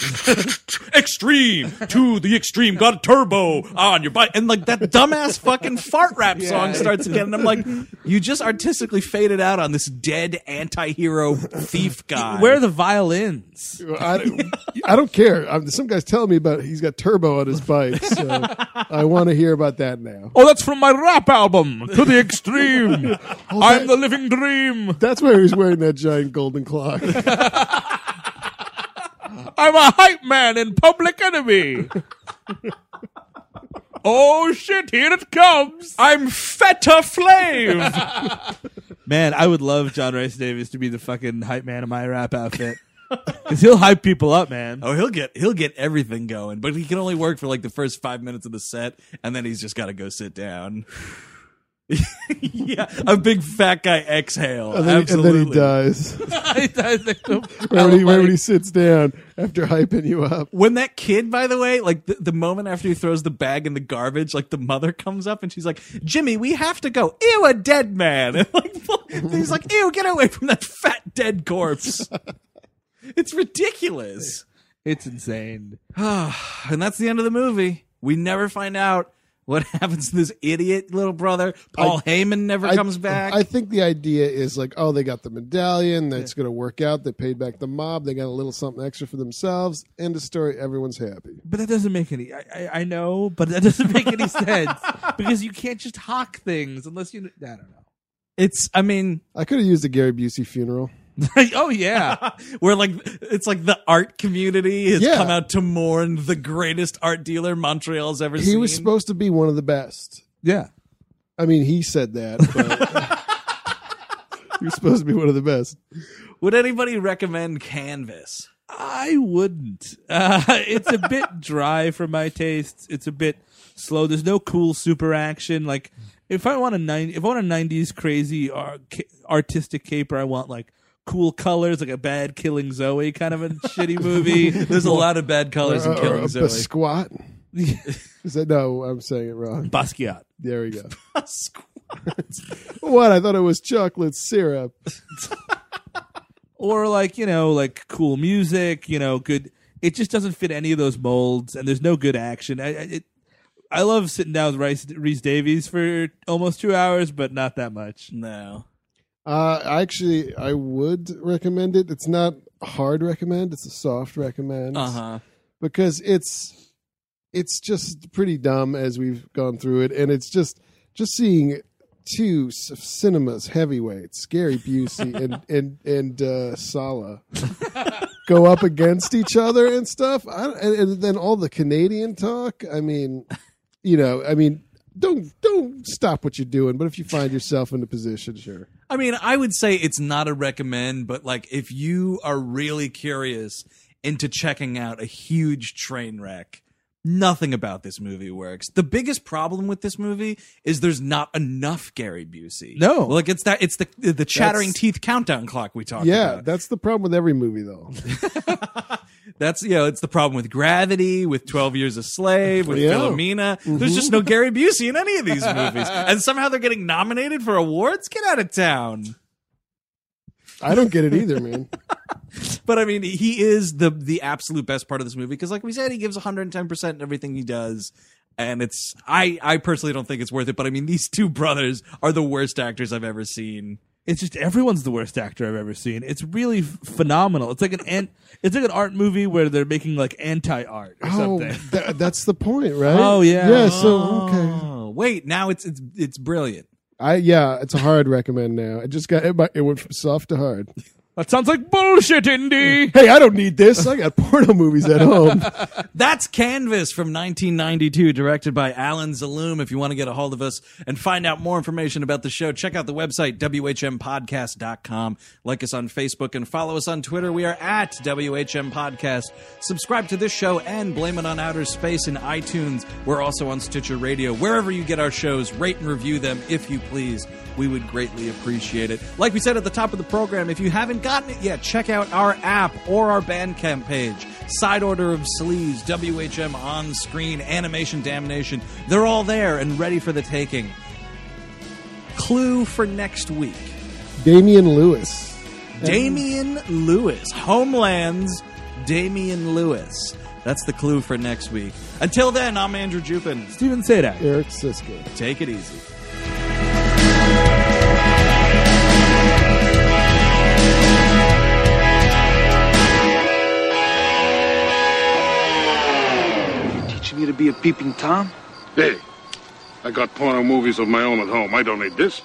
extreme to the extreme. Got a turbo on your bike, and like that dumbass fucking fart rap song starts again. And I'm like, you just artistically faded out on this dead anti-hero thief guy. Where are the violins? I don't, I don't care. I'm, some guy's telling me about he's got turbo on his bike, so I want to hear about that now. Oh, that's from my rap album, To the Extreme. I'm the living dream. That's why he's wearing that giant golden clock. I'm a hype man in Public Enemy. oh shit, here it comes. I'm Feta Flav. Man, I would love John Rice Davis to be the fucking hype man in my rap outfit. Because he'll hype people up, man. oh, he'll get he'll get everything going, but he can only work for like the first five minutes of the set, and then he's just got to go sit down. yeah, a big fat guy exhale. And then, and then he dies. I, I think the- Right when, he, right when he sits down after hyping you up. when that kid, by the way, like the, the moment after he throws the bag in the garbage, like the mother comes up and she's like, "Jimmy, we have to go." Ew, a dead man. And like he's like, "Ew, get away from that fat dead corpse." it's ridiculous. it's insane. and that's the end of the movie. We never find out what happens to this idiot little brother. Paul Heyman never I- comes back. I think the idea is like, oh, they got the medallion. That's going to work out. They paid back the mob. They got a little something extra for themselves. End of story. Everyone's happy. But that doesn't make any. I, I, I know, but that doesn't make any sense because you can't just hawk things unless you. I don't know. it's, I mean, I could have used a Gary Busey funeral. oh yeah, where like it's like the art community has Yeah. come out to mourn the greatest art dealer Montreal's ever seen. He was supposed to be one of the best. yeah. I mean, he said that, but he was supposed to be one of the best. Would anybody recommend Canvas? I wouldn't. Uh, it's a bit dry for my tastes. It's a bit slow. There's no cool super action. Like if I want a nine, if I want a '90s crazy ar- ca- artistic caper, I want like cool colors, like a bad Killing Zoe kind of a shitty movie. There's a lot of bad colors in Or- or Killing a, Zoe. a squat. Is that no? I'm saying it wrong. Basquiat. There we go. Squat. What? I thought it was chocolate syrup. or like you know like cool music you know good it just doesn't fit any of those molds and there's no good action i I- it i love sitting down with Rice, rhys davies for almost two hours but not that much No. Uh, actually, I would recommend it. It's not hard recommend. It's a soft recommend. Uh huh. because it's it's just pretty dumb as we've gone through it, and it's just just seeing two cinemas heavyweights, Gary Busey and and and uh, Sallah, go up against each other and stuff. I, and, and then all the Canadian talk. I mean, you know, I mean. Don't don't stop what you're doing, but if you find yourself in a position, sure. I mean, I would say it's not a recommend, but like if you are really curious into checking out a huge train wreck, nothing about this movie works. The biggest problem with this movie is there's not enough Gary Busey. No. like it's that it's the the chattering That's- teeth countdown clock we talked Yeah, about. that's the problem with every movie, though. That's you know, it's the problem with Gravity, with Twelve Years a Slave, with Yeah. Philomena. There's mm-hmm. just no Gary Busey in any of these movies, and somehow they're getting nominated for awards. Get out of town. I don't get it either, man. But I mean, he is the the absolute best part of this movie because, like we said, he gives 110 percent in everything he does, and it's I I personally don't think it's worth it. But I mean, these two brothers are the worst actors I've ever seen. It's just everyone's the worst actor i've ever seen it's really f- phenomenal it's like an an it's like an art movie where they're making like anti-art or Oh, something tha- that's the point, right? Oh, yeah. Yeah. So okay. Oh, wait, now it's it's it's brilliant. I yeah, it's a hard recommend now. It just got it, it went from soft to hard. That sounds like bullshit, Indy. Hey, I don't need this. I got porno movies at home. That's Canvas from 1992, directed by Alain Zaloum. If you want to get a hold of us and find out more information about the show, check out the website, WHMPodcast.com. Like us on Facebook and follow us on Twitter. We are at WHM Podcast. Subscribe to this show and Blame It on Outer Space in iTunes. We're also on Stitcher Radio. Wherever you get our shows, rate and review them if you please. We would greatly appreciate it. Like we said at the top of the program, if you haven't gotten it yet, check out our app or our Bandcamp page. Side Order of Sleeves, WHM on screen, Animation Damnation. They're all there and ready for the taking. Clue for next week Damian Lewis. Damian Lewis, Homeland's Damian Lewis. That's the clue for next week. Until then, I'm Andrew Jupin. Stephen Sajdak. Eric Szyszka. Take it easy. Me to be a peeping Tom? Hey, I got porno movies of my own at home. I don't need this.